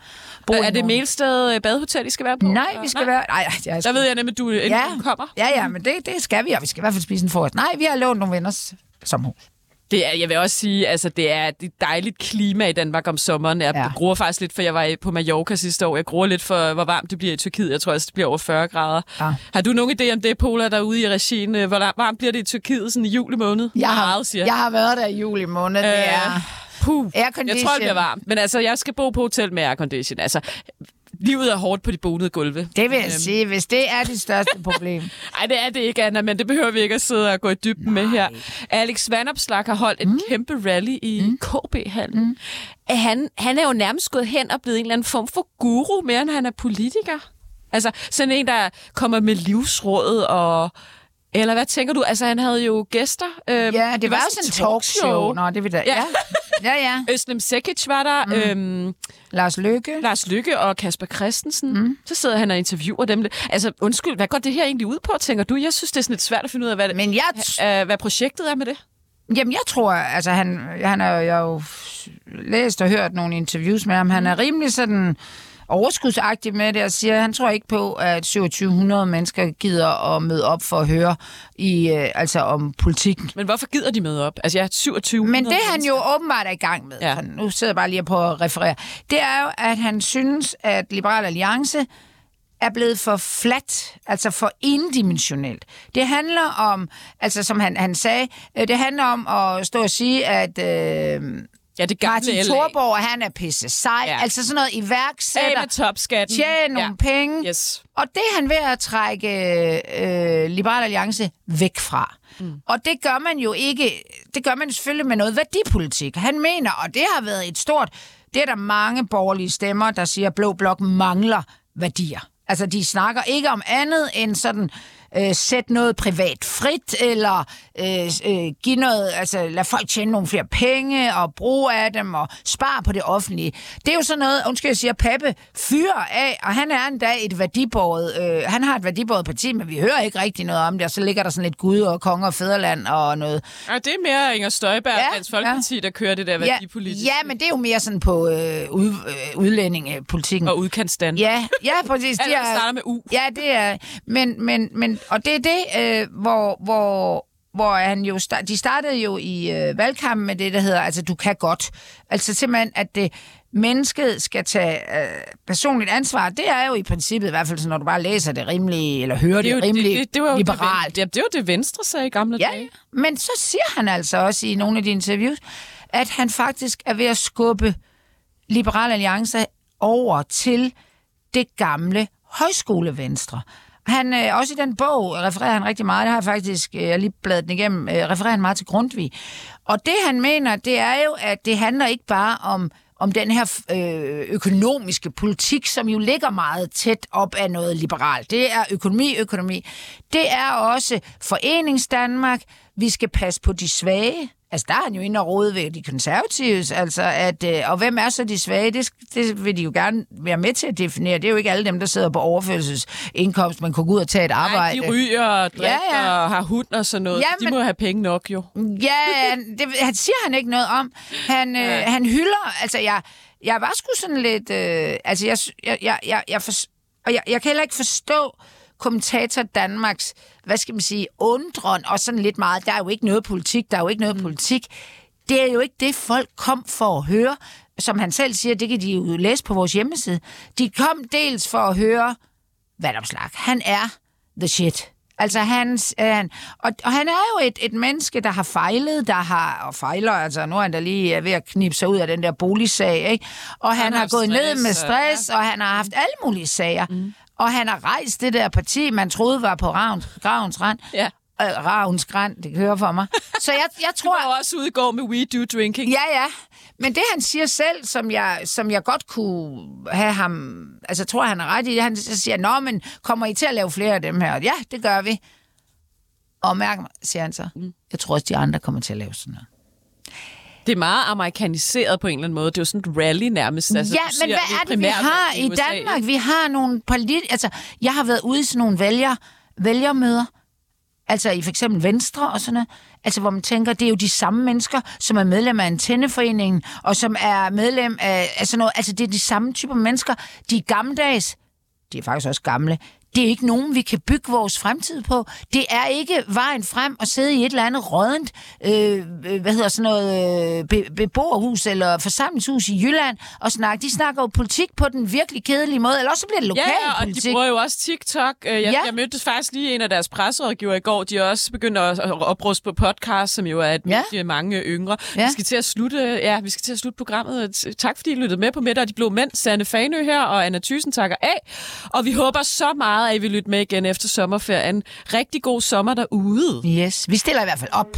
Bo Er det Melsted øh, Badehotel, I skal være på? Nej, vi skal være... Nej, jeg Der ved jeg nemlig, at du ja, kommer. Ja, ja, men det, det skal vi, og vi skal i hvert fald spise en frokost. Nej, vi har lånt nogle venners sommerhus. Det er, jeg vil også sige, altså det er et dejligt klima i Danmark om sommeren. Jeg Ja. gruer faktisk lidt, for jeg var på Mallorca sidste år. Jeg gruer lidt for, hvor varmt det bliver i Tyrkiet. Jeg tror også, det bliver over 40 grader. Ja. Har du nogen idé om det, Pola, derude i regien? Øh, Hvor varmt bliver det i Tyrkiet sådan i juli måned? Jeg har, Meget, siger. jeg har været der i juli måned. Det Øh, er... Puh. Jeg tror, det bliver varmt. Men altså, jeg skal bo på hotel med aircondition. Altså, livet er hårdt på de bonede gulve. Det vil jeg sige, hvis det er det største [LAUGHS] problem. Nej, det er det ikke, Anna, men det behøver vi ikke at sidde og gå i dybden med her. Alex Vandopslag har holdt mm. kæmpe rally i mm. KB-hallen. Mm. Han, han er jo nærmest gået hen og blevet en eller anden form for guru, mere end han er politiker. Altså, sådan en, der kommer med livsråd og... Eller hvad tænker du? Altså, han havde jo gæster. Øhm, Ja, det var jo sådan en talkshow. Nå, det vil da... Ja. Ja. Ja, ja. Øslem Sekic var der. Mm. Øhm, Lars Løkke. Lars Lykke og Kasper Christensen. Mm. Så sidder han og interviewer dem. Altså, undskyld, hvad går det her egentlig ud på, tænker du? Jeg synes, det er sådan lidt svært at finde ud af, hvad, det, Men jeg, øh, hvad projektet er med det. jamen, jeg tror, altså han, han er, jeg har jo læst og hørt nogle interviews med ham. Han er rimelig sådan overskudsagtig med det og siger, at han tror ikke på, at 2700 mennesker gider at møde op for at høre i, øh, altså om politikken. Men hvorfor gider de med op? Altså, jeg er 27. Men det han jo åbenbart er i gang med, ja. Ja. nu sidder jeg bare lige prøver at referere, det er jo, at han synes, at Liberal Alliance er blevet for flat, altså for endimensionelt. Det handler om, altså som han, han sagde, øh, det handler om at stå og sige, at øh, Ja, det gamle Martin LA. Thorborg, han er pisse sej, ja. Altså sådan noget Af iværksætter, med topskatten. tjene nogle ja. penge, Yes. og det er han ved at trække øh, Liberal Alliance væk fra. Mm. Og det gør man jo ikke, det gør man selvfølgelig med noget værdipolitik. Han mener, og det har været et stort, det er der mange borgerlige stemmer, der siger, at Blå Blok mangler værdier. Altså, de snakker ikke om andet end sådan, øh, sæt noget privat frit, eller øh, øh, give noget, altså lad folk tjene nogle flere penge, og bruge af dem, og spare på det offentlige. Det er jo sådan noget, undskyld, jeg siger, Pappe fyrer af, og han er endda et værdibåret, øh, han har et værdibåret parti, men vi hører ikke rigtig noget om det, og så ligger der sådan lidt Gud og konge og fædreland og noget. Og det er mere Inger Støjberg, Ja, ja, Dansk Folkeparti, ja. der kører det der værdipolitiske. Ja, men det er jo mere sådan på øh, ud, øh, udlændingepolitikken. Og udkantstand. Ja, ja, præcis. [LAUGHS] Der starter med U. Ja, det er... Men, men, men, og det er det, øh, hvor, hvor, hvor han jo... Start, de startede jo i øh, valgkampen med det, der hedder, altså du kan godt. Altså simpelthen, at det, mennesket skal tage øh, personligt ansvar. Det er jo i princippet, i hvert fald, så når du bare læser det rimelig, eller hører det, Det, jo, rimelig det, det, det, var jo liberalt. Det, ja, det var det, Venstre sagde i gamle Ja, dage. men så siger han altså også i nogle af de interviews, at han faktisk er ved at skubbe Liberal Alliance over til det gamle højskolevenstre. Han, øh, også i den bog refererer han rigtig meget, det har jeg faktisk øh, jeg lige bladet den igennem, øh, refererer han meget til Grundtvig. Og det han mener, det er jo, at det handler ikke bare om om den her øh, økonomiske politik, som jo ligger meget tæt op af noget liberalt. Det er økonomi, økonomi. Det er også Foreningsdanmark. Vi skal passe på de svage. Altså, der er han jo inde og rode ved de konservatives, altså at, øh, og hvem er så de svage? Det, det vil de jo gerne være med til at definere. Det er jo ikke alle dem, der sidder på overførselsindkomst, man kunne gå ud og tage et arbejde. Nej, de ryger og drikker Ja, ja, og har hund og sådan noget. Ja, Ja, de men- må have penge nok jo. Ja, han- det han siger han ikke noget om. Han, øh, han hylder, altså jeg, jeg var sgu sådan lidt, øh, altså jeg, jeg, jeg, jeg, jeg, for, og jeg, jeg kan heller ikke forstå kommentator Danmarks, hvad skal man sige, undren og sådan lidt meget, der er jo ikke noget politik, der er jo ikke noget politik. Det er jo ikke det, folk kom for at høre. Som han selv siger, det kan de jo læse på vores hjemmeside. De kom dels for at høre Vandopslag. Han er the shit. Altså hans, øh, han, og, og han er jo et, et menneske, der har fejlet, der har, og fejler, altså nu er han da lige øh, ved at knibe sig ud af den der boligsag, ikke? Og han, han har har gået ned stress, med og- stress, og han har haft alle mulige sager. Mm. Og han har rejst det der parti, man troede var på ravens, gravens rand. Ja. Øh, ravens græn, det kører for mig. Så jeg, jeg [LAUGHS] Du tror... var også ude i går med We Do Drinking. Ja, ja. Men det, han siger selv, som jeg, som jeg godt kunne have ham... Altså, tror han er ret i, han siger, Nå, men kommer I til at lave flere af dem her? Ja, det gør vi. Og mærk mig, siger han så. Jeg tror også, de andre kommer til at lave sådan noget. Det er meget amerikaniseret på en eller anden måde. Det er jo sådan et rally nærmest. Altså, ja, men siger, hvad er det, vi har i USA. Danmark? Vi har nogle politi... Altså, jeg har været ude i sådan nogle vælger, vælgermøder, altså i for eksempel Venstre og sådan noget, altså hvor man tænker, det er jo de samme mennesker, som er medlem af Antenneforeningen, og som er medlem af, af sådan noget, altså det er de samme typer mennesker, de er gammeldags, de er faktisk også gamle, det er ikke nogen, vi kan bygge vores fremtid på. Det er ikke vejen frem at sidde i et eller andet rådent, øh, hvad hedder sådan noget, øh, be, beboerhus eller forsamlingshus i Jylland og snakke. De snakker jo politik på den virkelig kedelige måde, eller også bliver det lokal Ja, ja, og politik. de bruger jo også TikTok. Øh, Jeg, Ja. jeg mødte faktisk lige en af deres presserådgiver i går. De er også begyndt at opruste på podcast, som jo er et Ja. mange yngre. Ja. Vi skal til at slutte, ja, vi skal til at slutte programmet. Tak fordi I lyttede med på Middag og de Blå Mænd. Sanne Fanø her, og Anna Thysen takker af. Og vi håber så meget, at I vil lytte med igen efter sommerferien. Rigtig god sommer derude. Yes, vi stiller i hvert fald op.